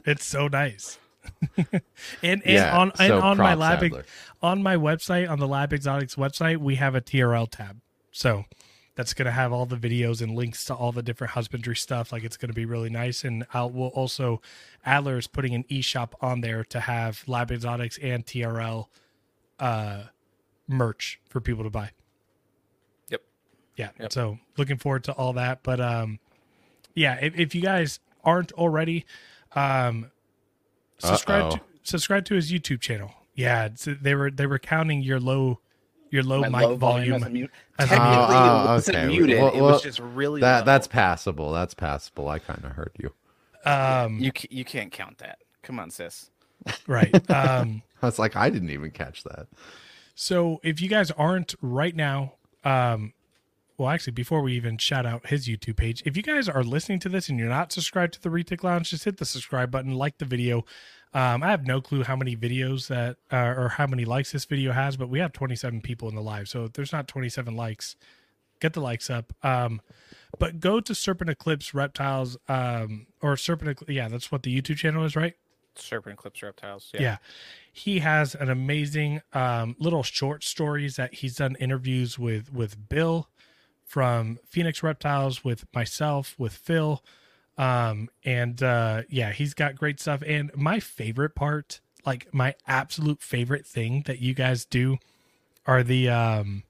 it's so nice. and and yeah, on and so on my lab Adler. on my website on the Lab Exotics website we have a TRL tab. So that's going to have all the videos and links to all the different husbandry stuff. Like it's going to be really nice. And I'll will also Adler is putting an e-shop on there to have Lab Exotics and TRL uh, merch for people to buy. Yep. Yeah. Yep. So looking forward to all that. But um, yeah, if, if you guys aren't already, um, subscribe Uh-oh. to, subscribe to his YouTube channel. Yeah, it's, they were they were counting your low your low My mic low volume. as a mute. Technically, mute. Oh, it wasn't okay. muted. Well, it was just really That low. that's passable. That's passable. I kind of heard you. Um, you. You can't count that. Come on, sis. right. Um, I was like, I didn't even catch that. So if you guys aren't right now, um, well, actually, before we even shout out his YouTube page, if you guys are listening to this and you're not subscribed to the Retic Lounge, just hit the subscribe button, like the video. Um, I have no clue how many videos that uh, or how many likes this video has, but we have 27 people in the live. So if there's not 27 likes, get the likes up. Um, but go to Serpent Eclipse Reptiles um, or Serpent, yeah, that's what the YouTube channel is, right? Serpent Eclipse reptiles. yeah. he has an amazing um, little short stories that he's done interviews with with bill from phoenix reptiles with myself with phil. Um, and uh, yeah he's got great stuff. And my favorite part like my absolute favorite thing that you guys do are the um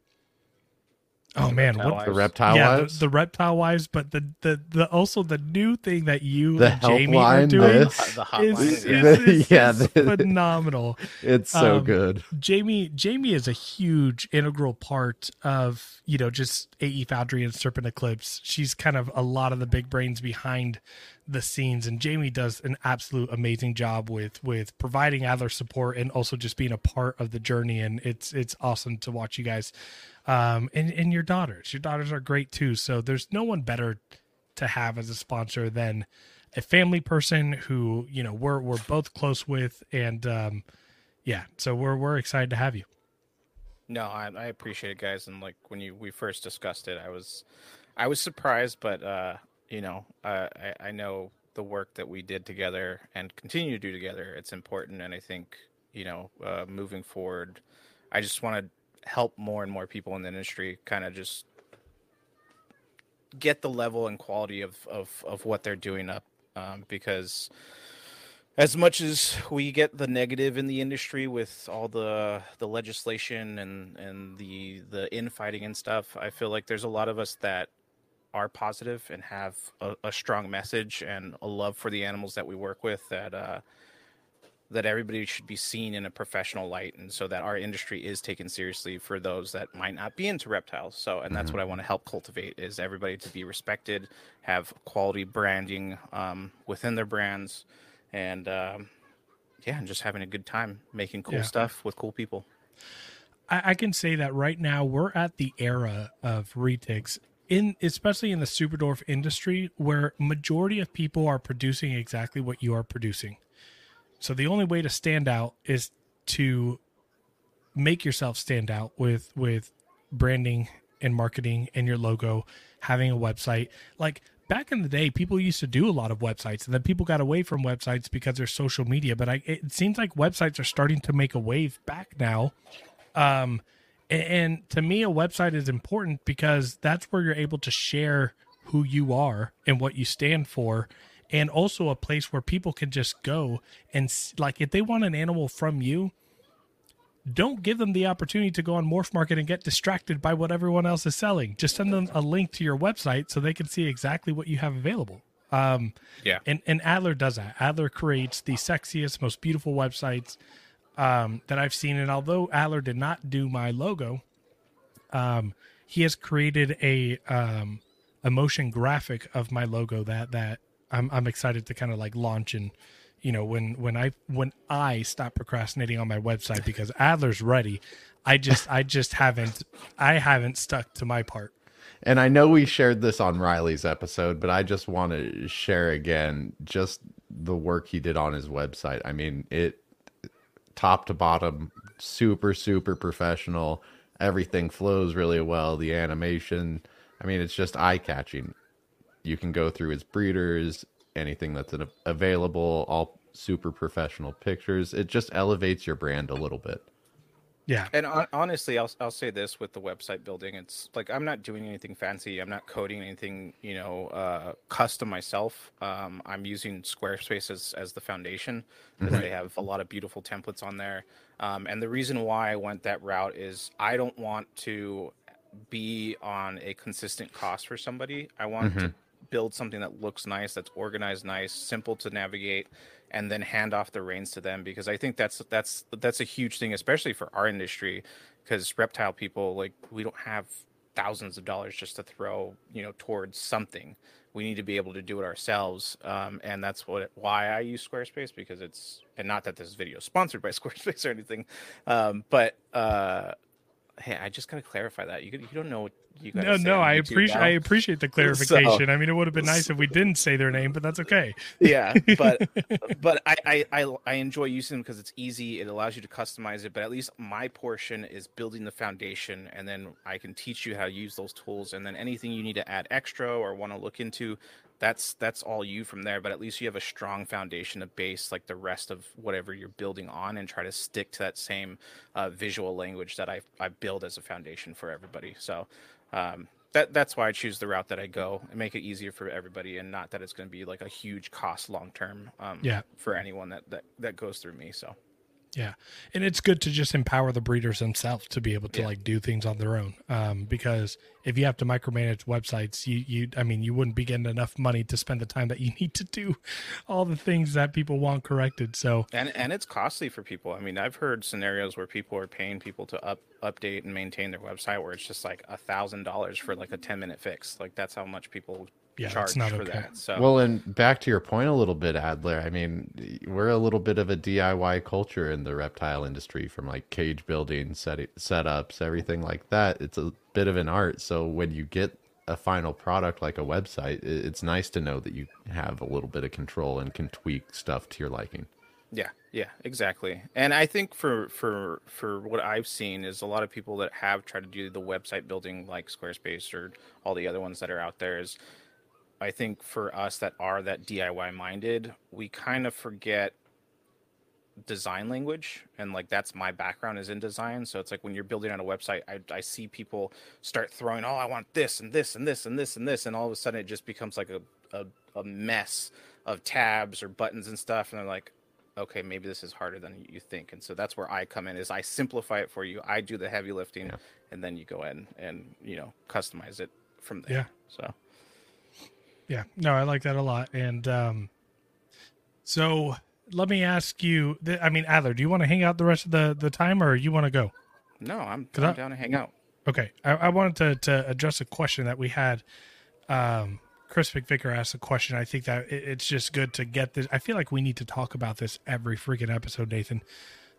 oh The man reptile what The reptile yeah wives. the, the reptile wives but the, the the also the new thing that you The and jamie are doing this. The is, hotline. is, yeah. is- Yeah, is phenomenal. it's so um, good. Jamie Jamie is a huge integral part of you know just AE Foundry and Serpent Eclipse. She's kind of a lot of the big brains behind the scenes, and Jamie does an absolute amazing job with with providing Adler support and also just being a part of the journey. And it's it's awesome to watch you guys, um, and and your daughters. Your daughters are great too. So there's no one better to have as a sponsor than a family person who you know we're we're both close with and um yeah so we're we're excited to have you No, I, I appreciate it, guys. And like when you we first discussed it, I was, I was surprised, but uh, you know, uh, I I know the work that we did together and continue to do together. It's important, and I think you know, uh, moving forward, I just want to help more and more people in the industry, kind of just get the level and quality of of of what they're doing up, um, because as much as we get the negative in the industry with all the the legislation and and the the infighting and stuff i feel like there's a lot of us that are positive and have a, a strong message and a love for the animals that we work with that uh that everybody should be seen in a professional light and so that our industry is taken seriously for those that might not be into reptiles so and that's Mhm. what i want to help cultivate is everybody to be respected have quality branding um, within their brands and um, yeah and just having a good time making cool Yeah. stuff with cool people I, I can say that right now we're at the era of retics in especially in the superdwarf industry where majority of people are producing exactly what you are producing. So the only way to stand out is to make yourself stand out with with branding and marketing and your logo, having a website. Like back in the day, people used to do a lot of websites, and then people got away from websites because there's social media. But I, it seems like websites are starting to make a wave back now. Um, and, and to me, a website is important because that's where you're able to share who you are and what you stand for and also a place where people can just go and like if they want an animal from you don't give them the opportunity to go on MorphMarket and get distracted by what everyone else is selling. Just send them a link to your website so they can see exactly what you have available. Um, yeah. and, and adler does that. Adler creates the sexiest most beautiful websites um, that i've seen. And although adler did not do my logo um, he has created a um, a motion graphic of my logo that that I'm I'm excited to kind of like launch and you know when when I when I stop procrastinating on my website because Adler's ready, I just I just haven't I haven't stuck to my part. And I know we shared this on Riley's episode, but I just want to share again just the work he did on his website. I mean, it top to bottom super super professional. Everything flows really well, the animation, I mean, it's just eye-catching you can go through his breeders, anything that's available, all super professional pictures. It just elevates your brand a little bit. Yeah. And honestly, I'll I'll say this with the website building, it's like I'm not doing anything fancy. I'm not coding anything, you know, uh, custom myself. Um, I'm using Squarespace as, as the foundation because mm-hmm. they have a lot of beautiful templates on there. Um, and the reason why I went that route is I don't want to be on a consistent cost for somebody. I want mm-hmm. to build something that looks nice, that's organized nice, simple to navigate, and then hand off the reins to them because I think that's that's that's a huge thing, especially for our industry, because reptile people like we don't have thousands of dollars just to throw you know towards something. We need to be able to do it ourselves, um, and that's what why I use Squarespace because it's and not that this video is sponsored by Squarespace or anything, um, but uh, hey, I just gotta clarify that. You you don't know what you no no i appreciate i appreciate the clarification. So, i mean it would have been nice if we didn't say their name but that's okay. Yeah but but I, I i enjoy using them because it's easy it allows you to customize it but at least my portion is building the foundation and then i can teach you how to use those tools and then anything you need to add extra or want to look into that's that's all you from there but at least you have a strong foundation to base like the rest of whatever you're building on and try to stick to that same uh, visual language that i i build as a foundation for everybody so um, that that's why I choose the route that I go and make it easier for everybody, and not that it's going to be like a huge cost long term. Um, yeah. For anyone that that that goes through me, so. Yeah, and it's good to just empower the breeders themselves to be able to yeah. like do things on their own. Um, because if you have to micromanage websites, you you I mean you wouldn't be getting enough money to spend the time that you need to do all the things that people want corrected. So and and it's costly for people. I mean, I've heard scenarios where people are paying people to up update and maintain their website where it's just like a thousand dollars for like a ten minute fix. Like that's how much people yeah, charge for okay. that. So well, and back to your point a little bit, Adler. I mean, we're a little bit of a DIY culture in the reptile industry, from like cage building, set setups, everything like that. It's a bit of an art. So when you get a final product like a website, it's nice to know that you have a little bit of control and can tweak stuff to your liking. Yeah, yeah, exactly. And I think for for for what I've seen is a lot of people that have tried to do the website building like Squarespace or all the other ones that are out there is I think for us that are that DIY minded, we kind of forget design language and like that's my background is in design. So it's like when you're building on a website I, I see people start throwing oh i want this and this and this and this and this and all of a sudden it just becomes like a, a, a mess of tabs or buttons and stuff and they're like okay maybe this is harder than you think. And so that's where i come in is i simplify it for you i do the heavy lifting yeah. and then you go in and you know customize it from there. Yeah. So yeah, no, I like that a lot. And um, so let me ask you. I mean, Adler, do you want to hang out the rest of the the time, or you want to go? No, I'm, I'm I, down to hang out. Okay, I, I, wanted to to address a question that we had. Um, Chris McVicker asked a question. I think that it, it's just good to get this. I feel like we need to talk about this every freaking episode, Nathan.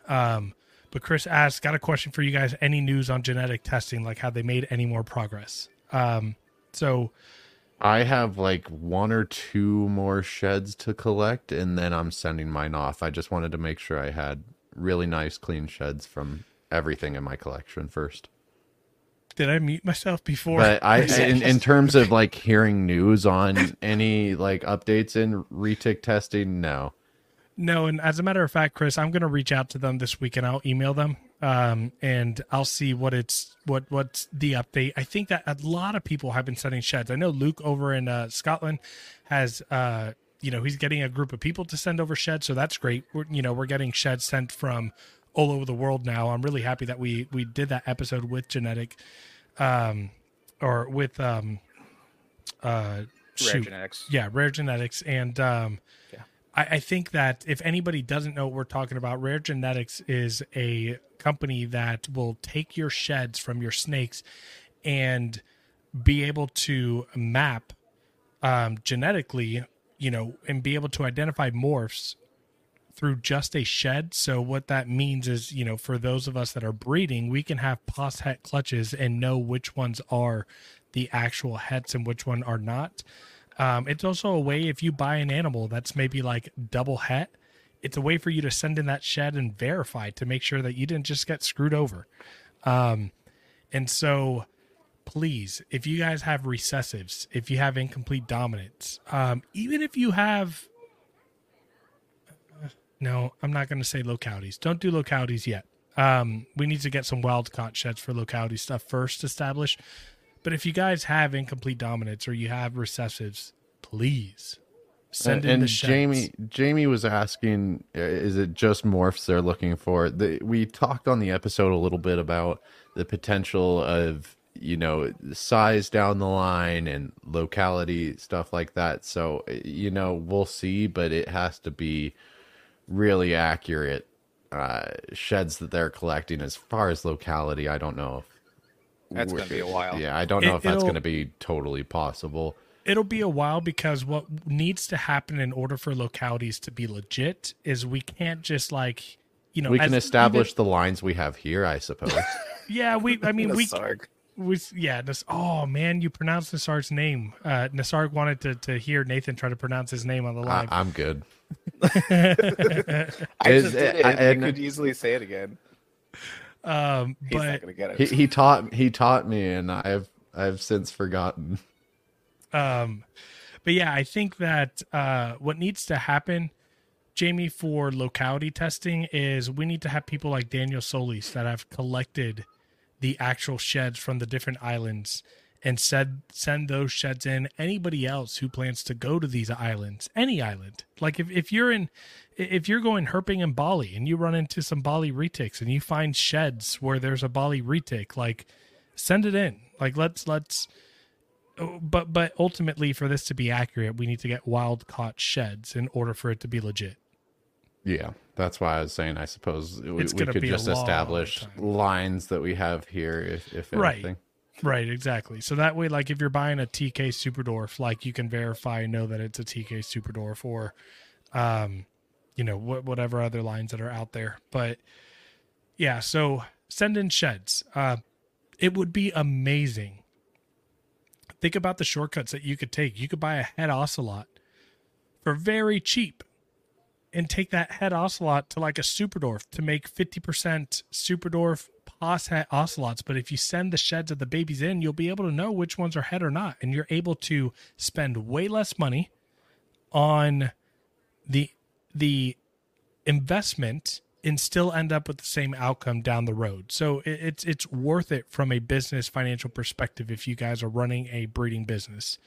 Um, But Chris asked, got a question for you guys. Any news on genetic testing? Like, have they made any more progress? Um, so I have like one or two more sheds to collect, and then I'm sending mine off. I just wanted to make sure I had really nice, clean sheds from everything in my collection first. did I mute myself before? But I, in, in terms of like hearing news on any like updates in retic testing, no. No, and as a matter of fact, Chris, I'm going to reach out to them this week and I'll email them, um, and I'll see what it's what what's the update. I think that a lot of people have been sending sheds. I know Luke over in uh, Scotland has, uh, you know, he's getting a group of people to send over sheds, so that's great. We're, you know, we're getting sheds sent from all over the world now. I'm really happy that we we did that episode with genetic, um, or with um, uh, Rare shoot, genetics. yeah, rare genetics, and um, Yeah. I, I think that if anybody doesn't know what we're talking about, Rare Genetics is a company that will take your sheds from your snakes and be able to map um, genetically, you know, and be able to identify morphs through just a shed. So what that means is, you know, for those of us that are breeding, we can have pos het clutches and know which ones are the actual hets and which one are not. Um, it's also a way if you buy an animal that's maybe like double het, it's a way for you to send in that shed and verify to make sure that you didn't just get screwed over. Um, and so please, if you guys have recessives, if you have incomplete dominance, um, even if you have no, I'm not going to say localities. Don't do localities yet. Um, we need to get some wild caught sheds for locality stuff first established. But if you guys have incomplete dominance or you have recessives, please send and, in and the sheds. Jamie Jamie was asking, uh, is it just morphs they're looking for? The, we talked on the episode a little bit about the potential of you know size down the line and locality stuff like that. So uh, you know we'll see, but it has to be really accurate uh, sheds that they're collecting. As far as locality, I don't know if That's gonna be a while. Yeah, I don't know It- if that's going to be totally possible. It'll be a while because what needs to happen in order for localities to be legit is we can't just like you know We can as- establish the lines we have here, I suppose. yeah, we. I mean, we Sarg. we yeah. This, oh man, you pronounced Nasar's name. Uh, Nasar wanted to to hear Nathan try to pronounce his name on the I, live. I'm good. I just did it. I- I, and- could easily say it again. um, He's not but gonna get He, it. he taught he taught me, and I've I've since forgotten. Um, but yeah, I think that uh, what needs to happen, Jamie, for locality testing is we need to have people like Daniel Solis that have collected the actual sheds from the different islands and said send those sheds in. Anybody else who plans to go to these islands any island like if, if you're in if you're going herping in bali and you run into some bali retics and you find sheds where there's a bali retic like send it in. Like let's let's but but ultimately for this to be accurate we need to get wild caught sheds in order for it to be legit Yeah, that's why I was saying. I suppose we, we could just establish lines that we have here, if if Right. anything. Right, exactly. So that way, like if you're buying a TK Super Dwarf, like you can verify and know that it's a TK Super Dwarf or, um, you know, wh- whatever other lines that are out there. But yeah, so send in sheds. Uh, it would be amazing. Think about the shortcuts that you could take. You could buy a het ocelot for very cheap and take that het ocelot to like a Super Dwarf to make 50% Super Dwarf het ocelots. But if you send the sheds of the babies in, you'll be able to know which ones are het or not. And you're able to spend way less money on the the investment and still end up with the same outcome down the road. So it, it's it's worth it from a business financial perspective if you guys are running a breeding business.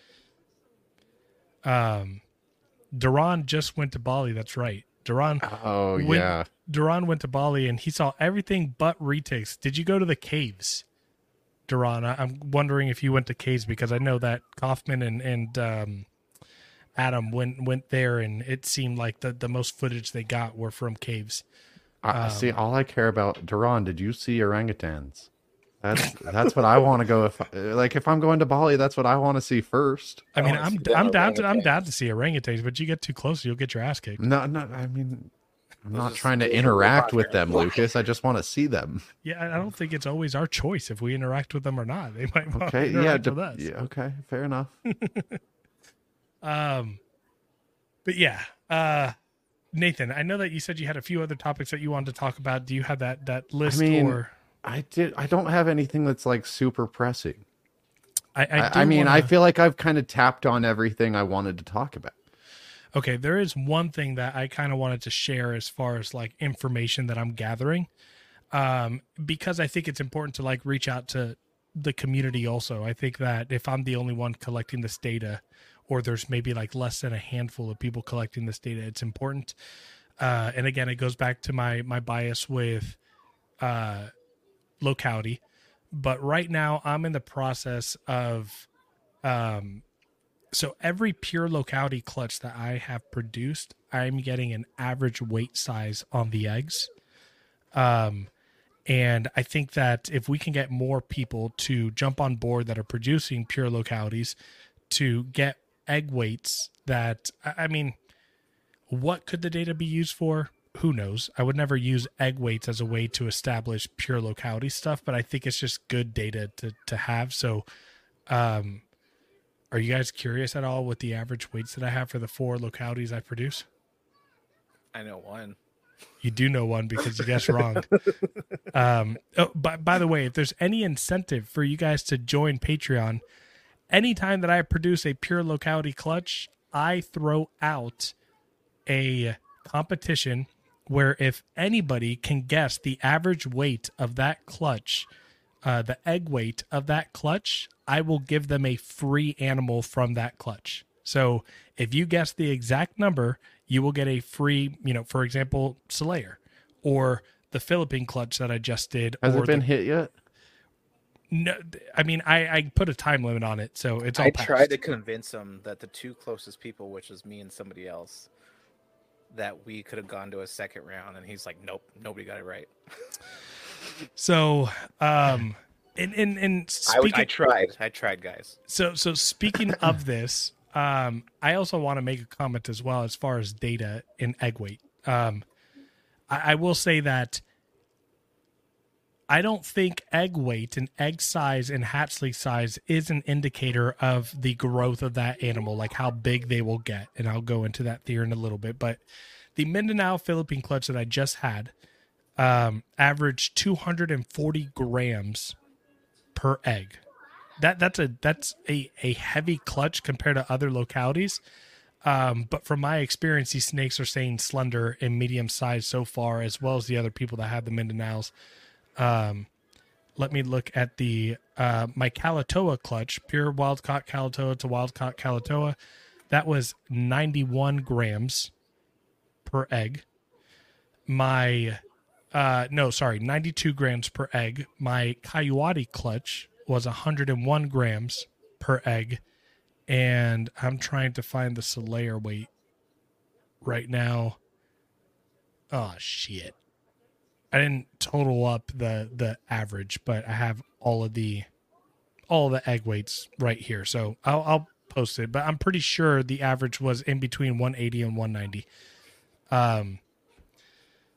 Um Duran just went to Bali, that's right. Duran Oh When- yeah, Duran went to Bali and he saw everything but retics. Did you go to the caves, Duran? I'm wondering if you went to caves because I know that Kaufman and and um, Adam went went there, and it seemed like the the most footage they got were from caves. I, I see. Um, All I care about, Duran. Did you see orangutans? That's that's what I want to go. If like if I'm going to Bali, that's what I want to see first. I mean, wanna I'm see the I'm down to I'm down to see orangutans, but you get too close, you'll get your ass kicked. No, no. I mean, I'm Those not trying to interact with them, Lucas. I just want to see them. Yeah, I I don't think it's always our choice if we interact with them or not. They might want Okay, to yeah, interact de- with us. yeah, okay, fair enough. Um, but yeah, uh, Nathan, I know that you said you had a few other topics that you wanted to talk about. Do you have that that list I mean, or? I did. I don't have anything that's like super pressing. I, I, I, mean, I wanna- feel like I've kind of tapped on everything I wanted to talk about. Okay, there is one thing that I kind of wanted to share as far as like information that I'm gathering. Um, because I think it's important to like reach out to the community also. I think that if I'm the only one collecting this data or there's maybe like less than a handful of people collecting this data, it's important. Uh, and again, it goes back to my my bias with uh locality. But right now I'm in the process of um so every pure locality clutch that I have produced, I'm getting an average weight size on the eggs. Um, and I think that if we can get more people to jump on board that are producing pure localities to get egg weights that, I mean, what could the data be used for? Who knows? I would never use egg weights as a way to establish pure locality stuff, but I think it's just good data to, to have. So, um, are you guys curious at all with the average weights that I have for the four localities I produce? I know one. You do know one because you guessed wrong. um, oh, by, by the way, if there's any incentive for you guys to join Patreon, anytime that I produce a pure locality clutch, I throw out a competition where if anybody can guess the average weight of that clutch, uh, the egg weight of that clutch, I will give them a free animal from that clutch. So if you guess the exact number, you will get a free, you know, for example, Selayar or the Philippine clutch that I just did. Has or it been the, hit yet? No, I mean, I, I put a time limit on it, so it's all I tried to convince him that the two closest people, which was me and somebody else, that we could have gone to a second round, and he's like, "Nope, nobody got it right." So, um, and and and I, speaking, I tried. I tried, guys. so so speaking of this, um, I also want to make a comment as well as far as data in egg weight. Um, I, I will say that I don't think egg weight and egg size and hatchling size is an indicator of the growth of that animal, like how big they will get. And I'll go into that theory in a little bit. But the Mindanao Philippine clutch that I just had um, averaged 240 grams per egg. That that's a that's a, a heavy clutch compared to other localities. Um, but from my experience, these snakes are staying slender and medium sized so far, as well as the other people that have the Mindanaos. Um, let me look at the uh, my Kalatoa clutch, pure wild caught Kalatoa to wild caught Kalatoa. That was 91 grams per egg. My uh, no, sorry, 92 grams per egg. My Kayuadi clutch was 101 grams per egg. And I'm trying to find the Selayar weight right now. Oh, shit. I didn't total up the the average, but I have all of the all of the egg weights right here. So I'll I'll post it, but I'm pretty sure the average was in between 180 and 190. Um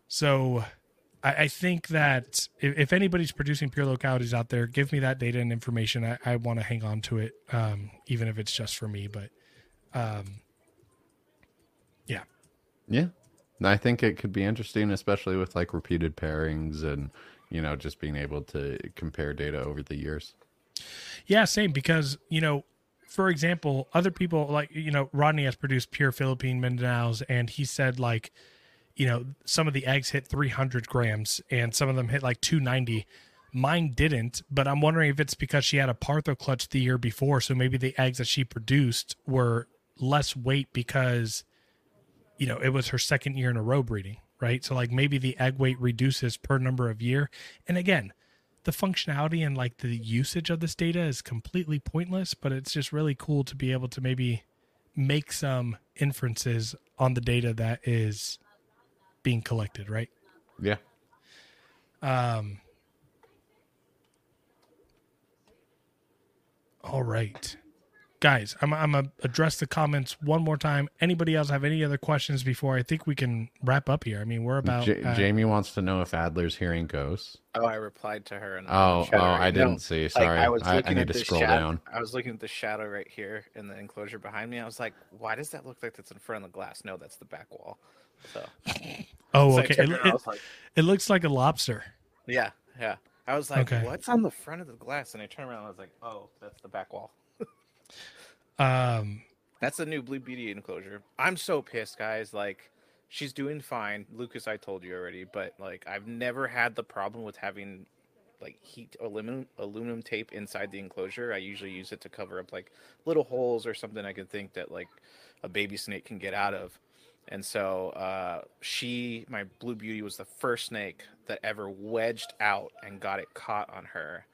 so I, I think that if, if anybody's producing pure localities out there, give me that data and information. I, I want to hang on to it, um, even if it's just for me. But um, yeah, Yeah. I think it could be interesting, especially with like repeated pairings and, you know, just being able to compare data over the years. yeah, same. Because you know, for example, other people like you know Rodney has produced pure Philippine Mindanaos, and he said like, you know, some of the eggs hit 300 grams, and some of them hit like 290. Mine didn't, but I'm wondering if it's because she had a Partho clutch the year before, so maybe the eggs that she produced were less weight because, you know, it was her second year in a row breeding, right? So like maybe the egg weight reduces per number of year. And again, the functionality and like the usage of this data is completely pointless, but it's just really cool to be able to maybe make some inferences on the data that is being collected, right? Yeah. Um, all right. Guys, I'm I'm gonna address the comments one more time. Anybody else have any other questions before I think we can wrap up here? I mean, we're about J- uh, Jamie wants to know if Adler's hearing ghosts. Oh, I replied to her. In the Oh, shadow oh, I didn't see. Sorry, I was I, I looking need at to the scroll shadow- down. I was looking at the shadow right here in the enclosure behind me. I was like, why does that look like that's in front of the glass? No, that's the back wall. So, Oh, so okay. It, it, like, it looks like a lobster. yeah, yeah. I was like, Okay. what's on the front of the glass? And I turned around and I was like, oh, that's the back wall. Um, That's the new Blue Beauty enclosure. I'm so pissed, guys. Like, she's doing fine. Lucas, I told you already, but like, I've never had the problem with having like heat aluminum aluminum tape inside the enclosure. I usually use it to cover up like little holes or something I can think that like a baby snake can get out of. And so uh, she, my Blue Beauty, was the first snake that ever wedged out and got it caught on her,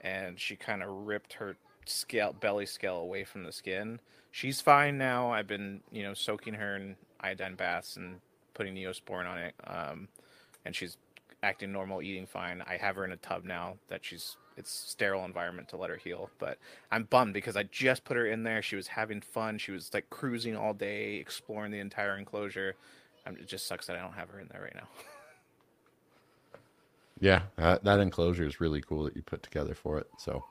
and she kind of ripped her scale belly scale away from the skin. She's fine now. I've been you know soaking her in iodine baths and putting neosporin on it, um, and she's acting normal, eating fine. I have her in a tub now that she's it's sterile environment to let her heal. But I'm bummed because I just put her in there. She was having fun. She was like cruising all day, exploring the entire enclosure. Um, it just sucks that I don't have her in there right now. Yeah, that, that enclosure is really cool that you put together for it. So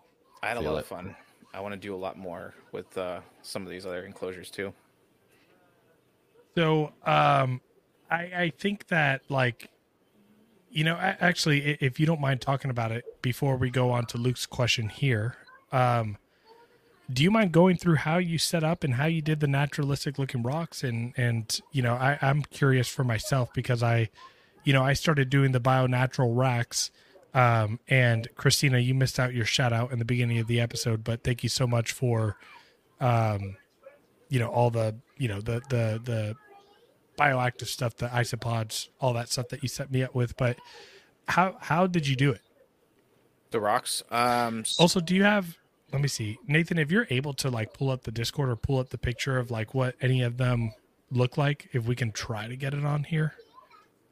I had a lot it. of fun. I want to do a lot more with uh, some of these other enclosures too. So, um, I, I think that like, you know, actually, if you don't mind talking about it before we go on to Luke's question here, um, do you mind going through how you set up and how you did the naturalistic looking rocks? And and you know, I, I'm curious for myself because I, you know, I started doing the bio natural racks. Um, and Christina, you missed out your shout out in the beginning of the episode, but thank you so much for, um, you know, all the, you know, the, the, the bioactive stuff, the isopods, all that stuff that you set me up with. But how, how did you do it? The rocks. Um, Also, do you have, let me see, Nathan, if you're able to like pull up the Discord or pull up the picture of like what any of them look like, if we can try to get it on here.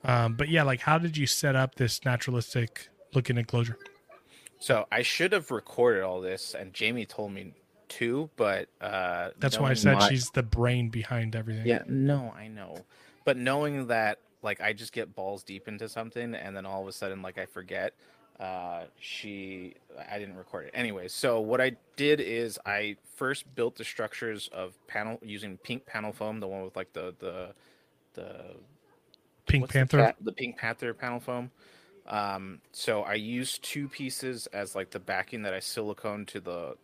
Um, but yeah, like how did you set up this naturalistic looking enclosure? So I should have recorded all this, and Jamie told me to, but uh, That's why I said my- she's the brain behind everything. Yeah, no, I know, but knowing that, like, I just get balls deep into something, and then all of a sudden, like, I forget. Uh, she, I didn't record it anyway. So what I did is I first built the structures of panel using pink panel foam, the one with like the the the Pink what's the Panther. the, Pink Panther panel foam. Um, so I used two pieces as like the backing that I silicone to the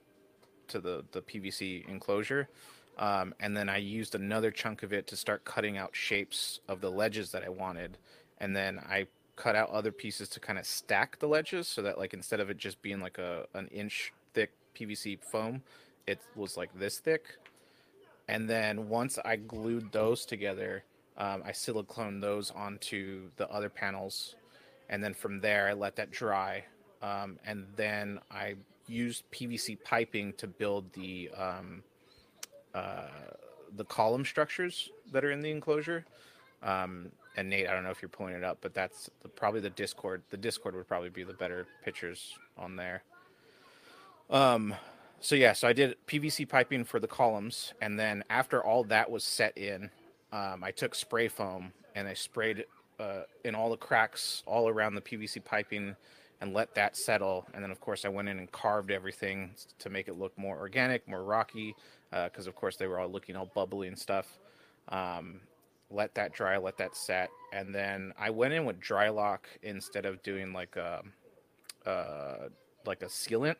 to the the PVC enclosure, um, and then I used another chunk of it to start cutting out shapes of the ledges that I wanted, and then I cut out other pieces to kind of stack the ledges so that like instead of it just being like a an inch thick PVC foam, it was like this thick. And then once I glued those together, um, I silicone those onto the other panels, and then from there I let that dry, um, and then I used PVC piping to build the um, uh, the column structures that are in the enclosure. Um, and Nate, I don't know if you're pulling it up, but that's the, probably the Discord. The Discord would probably be the better pictures on there. Um, so yeah, so I did PVC piping for the columns, and then after all that was set in, um, I took spray foam and I sprayed it uh, in all the cracks all around the PVC piping, and let that settle. And then of course I went in and carved everything to make it look more organic, more rocky, because of course they were all looking all bubbly and stuff. Um, let that dry, let that set, and then I went in with Drylok instead of doing like a uh, like a sealant,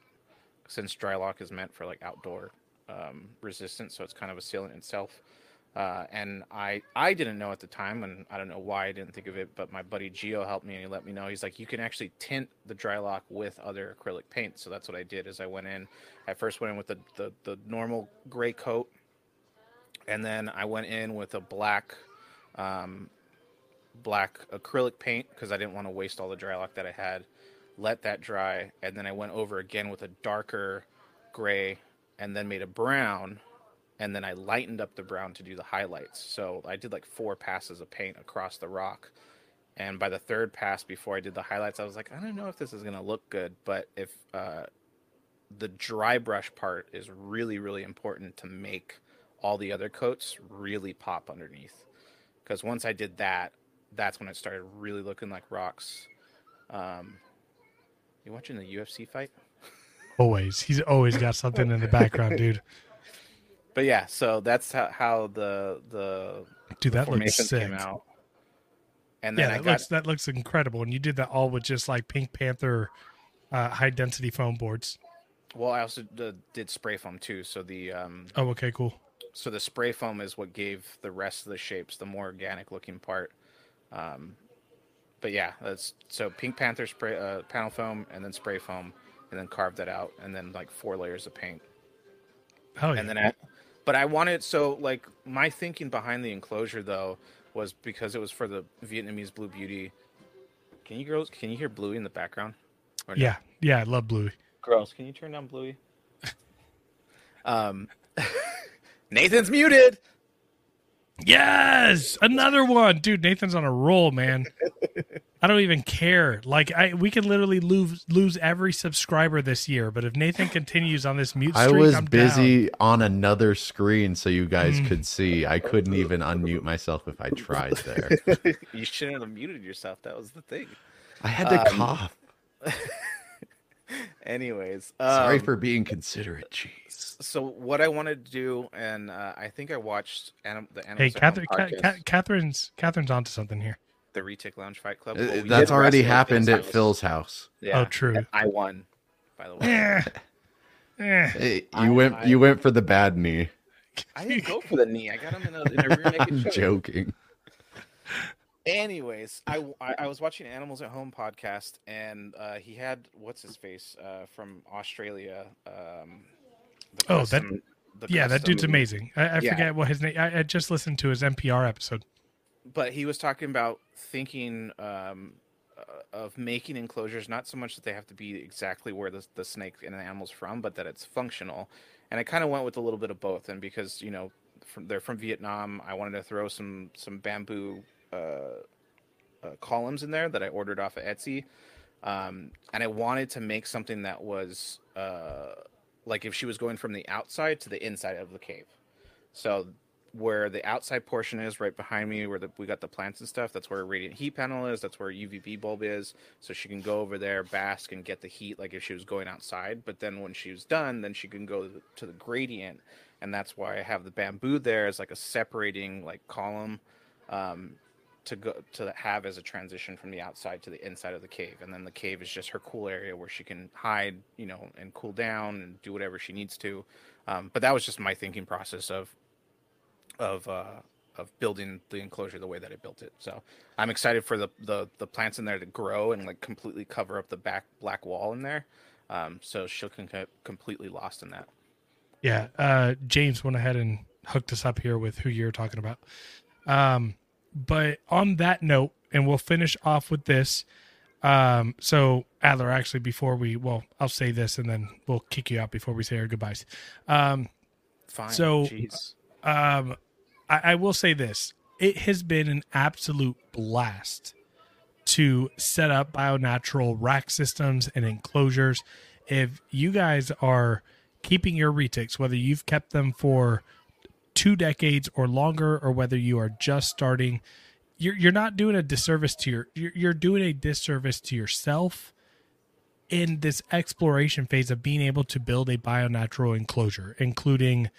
since Drylok is meant for like outdoor um, resistance, so it's kind of a sealant itself. Uh, and I I didn't know at the time, and I don't know why I didn't think of it, but my buddy Gio helped me and he let me know. He's like, you can actually tint the Drylok with other acrylic paint. So that's what I did. Is I went in. I first went in with the the, the normal gray coat, and then I went in with a black um, black acrylic paint because I didn't want to waste all the Drylok that I had. Let that dry, and then I went over again with a darker gray, and then made a brown, and then I lightened up the brown to do the highlights. So I did like four passes of paint across the rock. And by the third pass, before I did the highlights, I was like, I don't know if this is gonna look good, but if uh, the dry brush part is really really important to make all the other coats really pop underneath. Because once I did that, that's when it started really looking like rocks. Um, you watching the UFC fight? Always. He's always got something in the background, dude. But yeah, so that's how, how the the Dude, that looks sick. came out. And then Yeah, I that got looks that looks incredible. And you did that all with just like Pink Panther uh, high density foam boards. well, I also did spray foam too. So the um, Oh, okay, cool. so the spray foam is what gave the rest of the shapes the more organic looking part. Um, but yeah, that's so Pink Panther spray uh, panel foam and then spray foam and then carved that out and then like four layers of paint Oh yeah. and then I, but I wanted so like my thinking behind the enclosure though was because it was for the Vietnamese Blue Beauty. Can you girls can you hear Bluey in the background? Or no? yeah, yeah, I love Bluey. Girls, can you turn down Bluey? um, Nathan's muted. Yes, another one, dude. Nathan's on a roll, man. I don't even care. Like, I we could literally lose lose every subscriber this year, but if Nathan continues on this mute I was I'm down. busy on another screen so you guys Mm. could see. I couldn't even unmute myself if I tried there. You shouldn't have muted yourself. That was the thing. I had to Um, cough. Anyways, Sorry um, for being considerate. Jeez. So what I wanted to do, and uh, I think I watched anim- the Hey, Animals at Home Catherine, Ca- Ca- Catherine's Catherine's onto something here. the Retic Lounge Fight Club. Uh, Well, we That's already happened at house. Phil's house. Yeah, Oh, true. and I won, by the way. Eh, eh. Hey, You I- went I- you went for the bad knee. I didn't go for the knee. I got him in a, in a rear naked I'm choke. joking. Anyways, I, I I was watching Animals at Home podcast, and uh, he had what's his face uh, from Australia. Um, the Oh, that- custom- the Yeah, that dude's amazing. I, I Yeah. forget what his name. I, I just listened to his NPR episode. but he was talking about thinking um, uh, of making enclosures not so much that they have to be exactly where the, the snake and the animal's from but that it's functional and i kind of went with a little bit of both and because you know from, they're from vietnam i wanted to throw some some bamboo columns in there that i ordered off of etsy. Um, and i wanted to make something that was uh, like if she was going from the outside to the inside of the cave. So where the outside portion is right behind me where the, we got the plants and stuff that's where radiant heat panel is that's where uvb bulb is. So she can go over there bask and get the heat like if she was going outside. But then when she was done then she can go to the gradient. And that's why i have the bamboo there as like a separating like column. Um, to go to have as a transition from the outside to the inside of the cave and then the cave is just her cool area where she can hide you know and cool down and do whatever she needs to um, but that was just my thinking process of of uh, of building the enclosure the way that I built it. So I'm excited for the, the the plants in there to grow and like completely cover up the back black wall in there. Um, so she'll can get completely lost in that. Yeah, uh, James went ahead and hooked us up here with who you're talking about. Um, but on that note, and we'll finish off with this. Um, so Adler, actually, before we, well, I'll say this and then we'll kick you out before we say our goodbyes. Um, Fine. So- Jeez. um, I, I will say this: it has been an absolute blast to set up BioNatural rack systems and enclosures. If you guys are keeping your retics, whether you've kept them for two decades or longer, or whether you are just starting, you're you're not doing a disservice to your you're, you're doing a disservice to yourself in this exploration phase of being able to build a BioNatural enclosure, including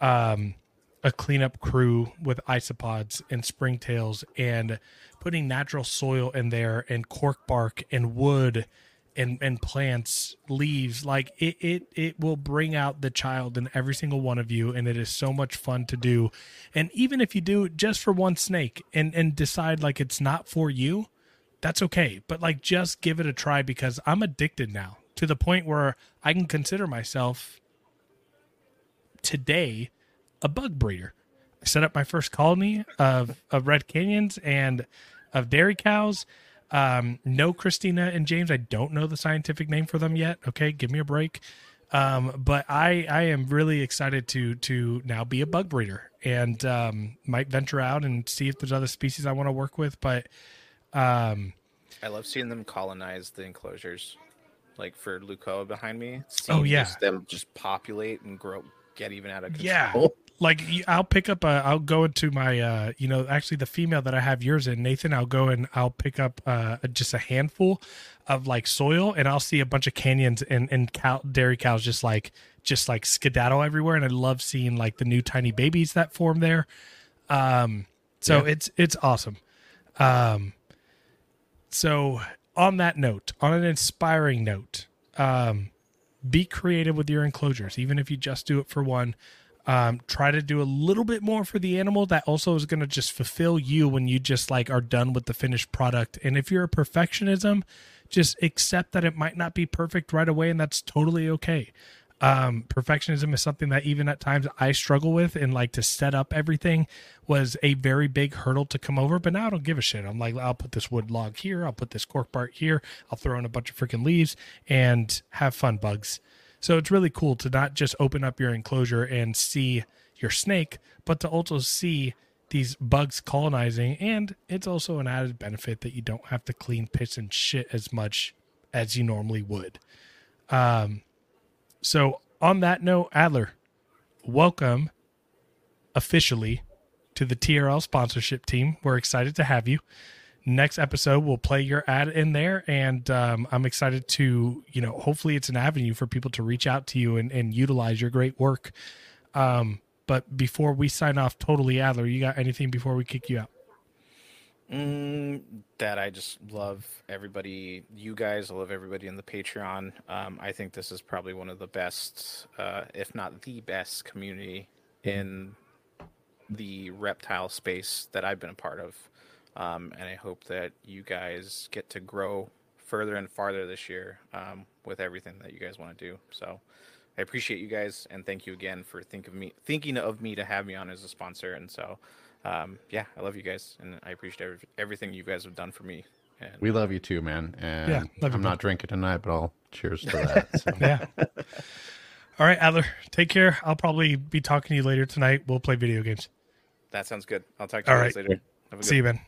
um a cleanup crew with isopods and springtails and putting natural soil in there and cork bark and wood and and plants leaves like it it it will bring out the child in every single one of you and it is so much fun to do and even if you do just for one snake and and decide like it's not for you that's okay but like just give it a try because i'm addicted now to the point where i can consider myself today a bug breeder. I set up my first colony of, of red canyons and of dairy cows. Um, no Christina and James. I don't know the scientific name for them yet. Okay, give me a break. Um, but I I am really excited to to now be a bug breeder and um, might venture out and see if there's other species I want to work with. But um, I love seeing them colonize the enclosures. like for Lucoa behind me. Oh, yeah. just them just populate and grow, get even out of control. Yeah. Like I'll pick up a I'll go into my uh you know actually the female that I have yours in Nathan I'll go and I'll pick up uh just a handful of like soil and I'll see a bunch of canyons and and cow dairy cows just like just like skedaddle everywhere and I love seeing like the new tiny babies that form there. Um so Yeah. it's it's awesome. Um so on that note on an inspiring note um be creative with your enclosures even if you just do it for one um, try to do a little bit more for the animal that also is going to just fulfill you when you just like are done with the finished product and if you're a perfectionism just accept that it might not be perfect right away and that's totally okay um, perfectionism is something that even at times I struggle with, and like to set up everything was a very big hurdle to come over. But now I don't give a shit. I'm like, I'll put this wood log here, I'll put this cork bark here, I'll throw in a bunch of freaking leaves and have fun, bugs. So it's really cool to not just open up your enclosure and see your snake, but to also see these bugs colonizing. And it's also an added benefit that you don't have to clean piss and shit as much as you normally would. Um, so, on that note, Adler, welcome officially to the TRL sponsorship team. We're excited to have you. Next episode, we'll play your ad in there, and um, I'm excited to, you know, hopefully it's an avenue for people to reach out to you and, and utilize your great work. Um, but before we sign off, totally, Adler, you got anything before we kick you out? Mm, that I just love everybody, you guys. I love everybody in the Patreon. Um, I think this is probably one of the best, uh, if not the best, community in the reptile space that I've been a part of. Um, and I hope that you guys get to grow further and farther this year um, with everything that you guys want to do. So I appreciate you guys and thank you again for think of me thinking of me to have me on as a sponsor. And so um, yeah, I love you guys and I appreciate every, everything you guys have done for me. And We love you too, man. And Yeah, love I'm bud. not drinking tonight, but I'll cheers to that. So. Yeah. All right, Adler, take care. I'll probably be talking to you later tonight. We'll play video games. that sounds good. I'll talk to you All guys right. later. Have a good See you, man.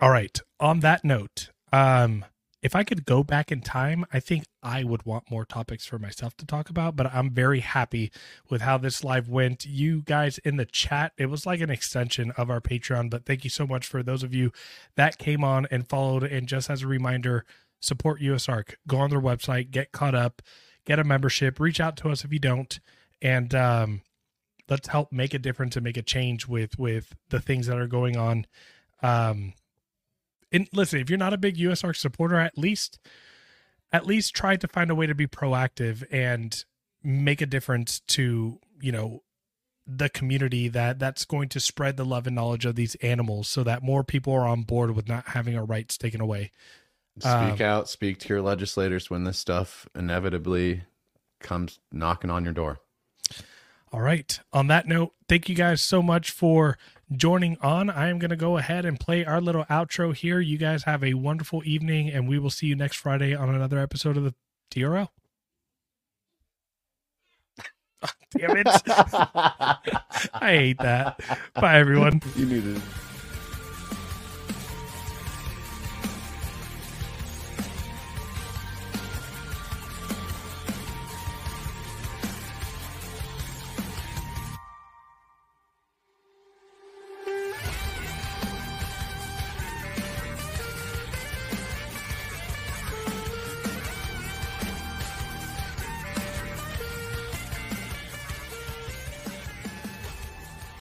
All right. On that note, um, if I could go back in time, I think I would want more topics for myself to talk about, but I'm very happy with how this live went. You guys in the chat, it was like an extension of our Patreon, but thank you so much for those of you that came on and followed. And just as a reminder, support USARK. Go on their website, get caught up, get a membership, reach out to us if you don't, and um, let's help make a difference and make a change with with the things that are going on. Um, and listen, if you're not a big USARK supporter, at least at least try to find a way to be proactive and make a difference to you know the community that that's going to spread the love and knowledge of these animals so that more people are on board with not having our rights taken away Speak Um, out, speak to your legislators when this stuff inevitably comes knocking on your door. All right. On that note, thank you guys so much for joining on. I am going to go ahead and play our little outro here. You guys have a wonderful evening, and we will see you next Friday on another episode of the TRL. Damn it. I hate that. Bye, everyone. You needed.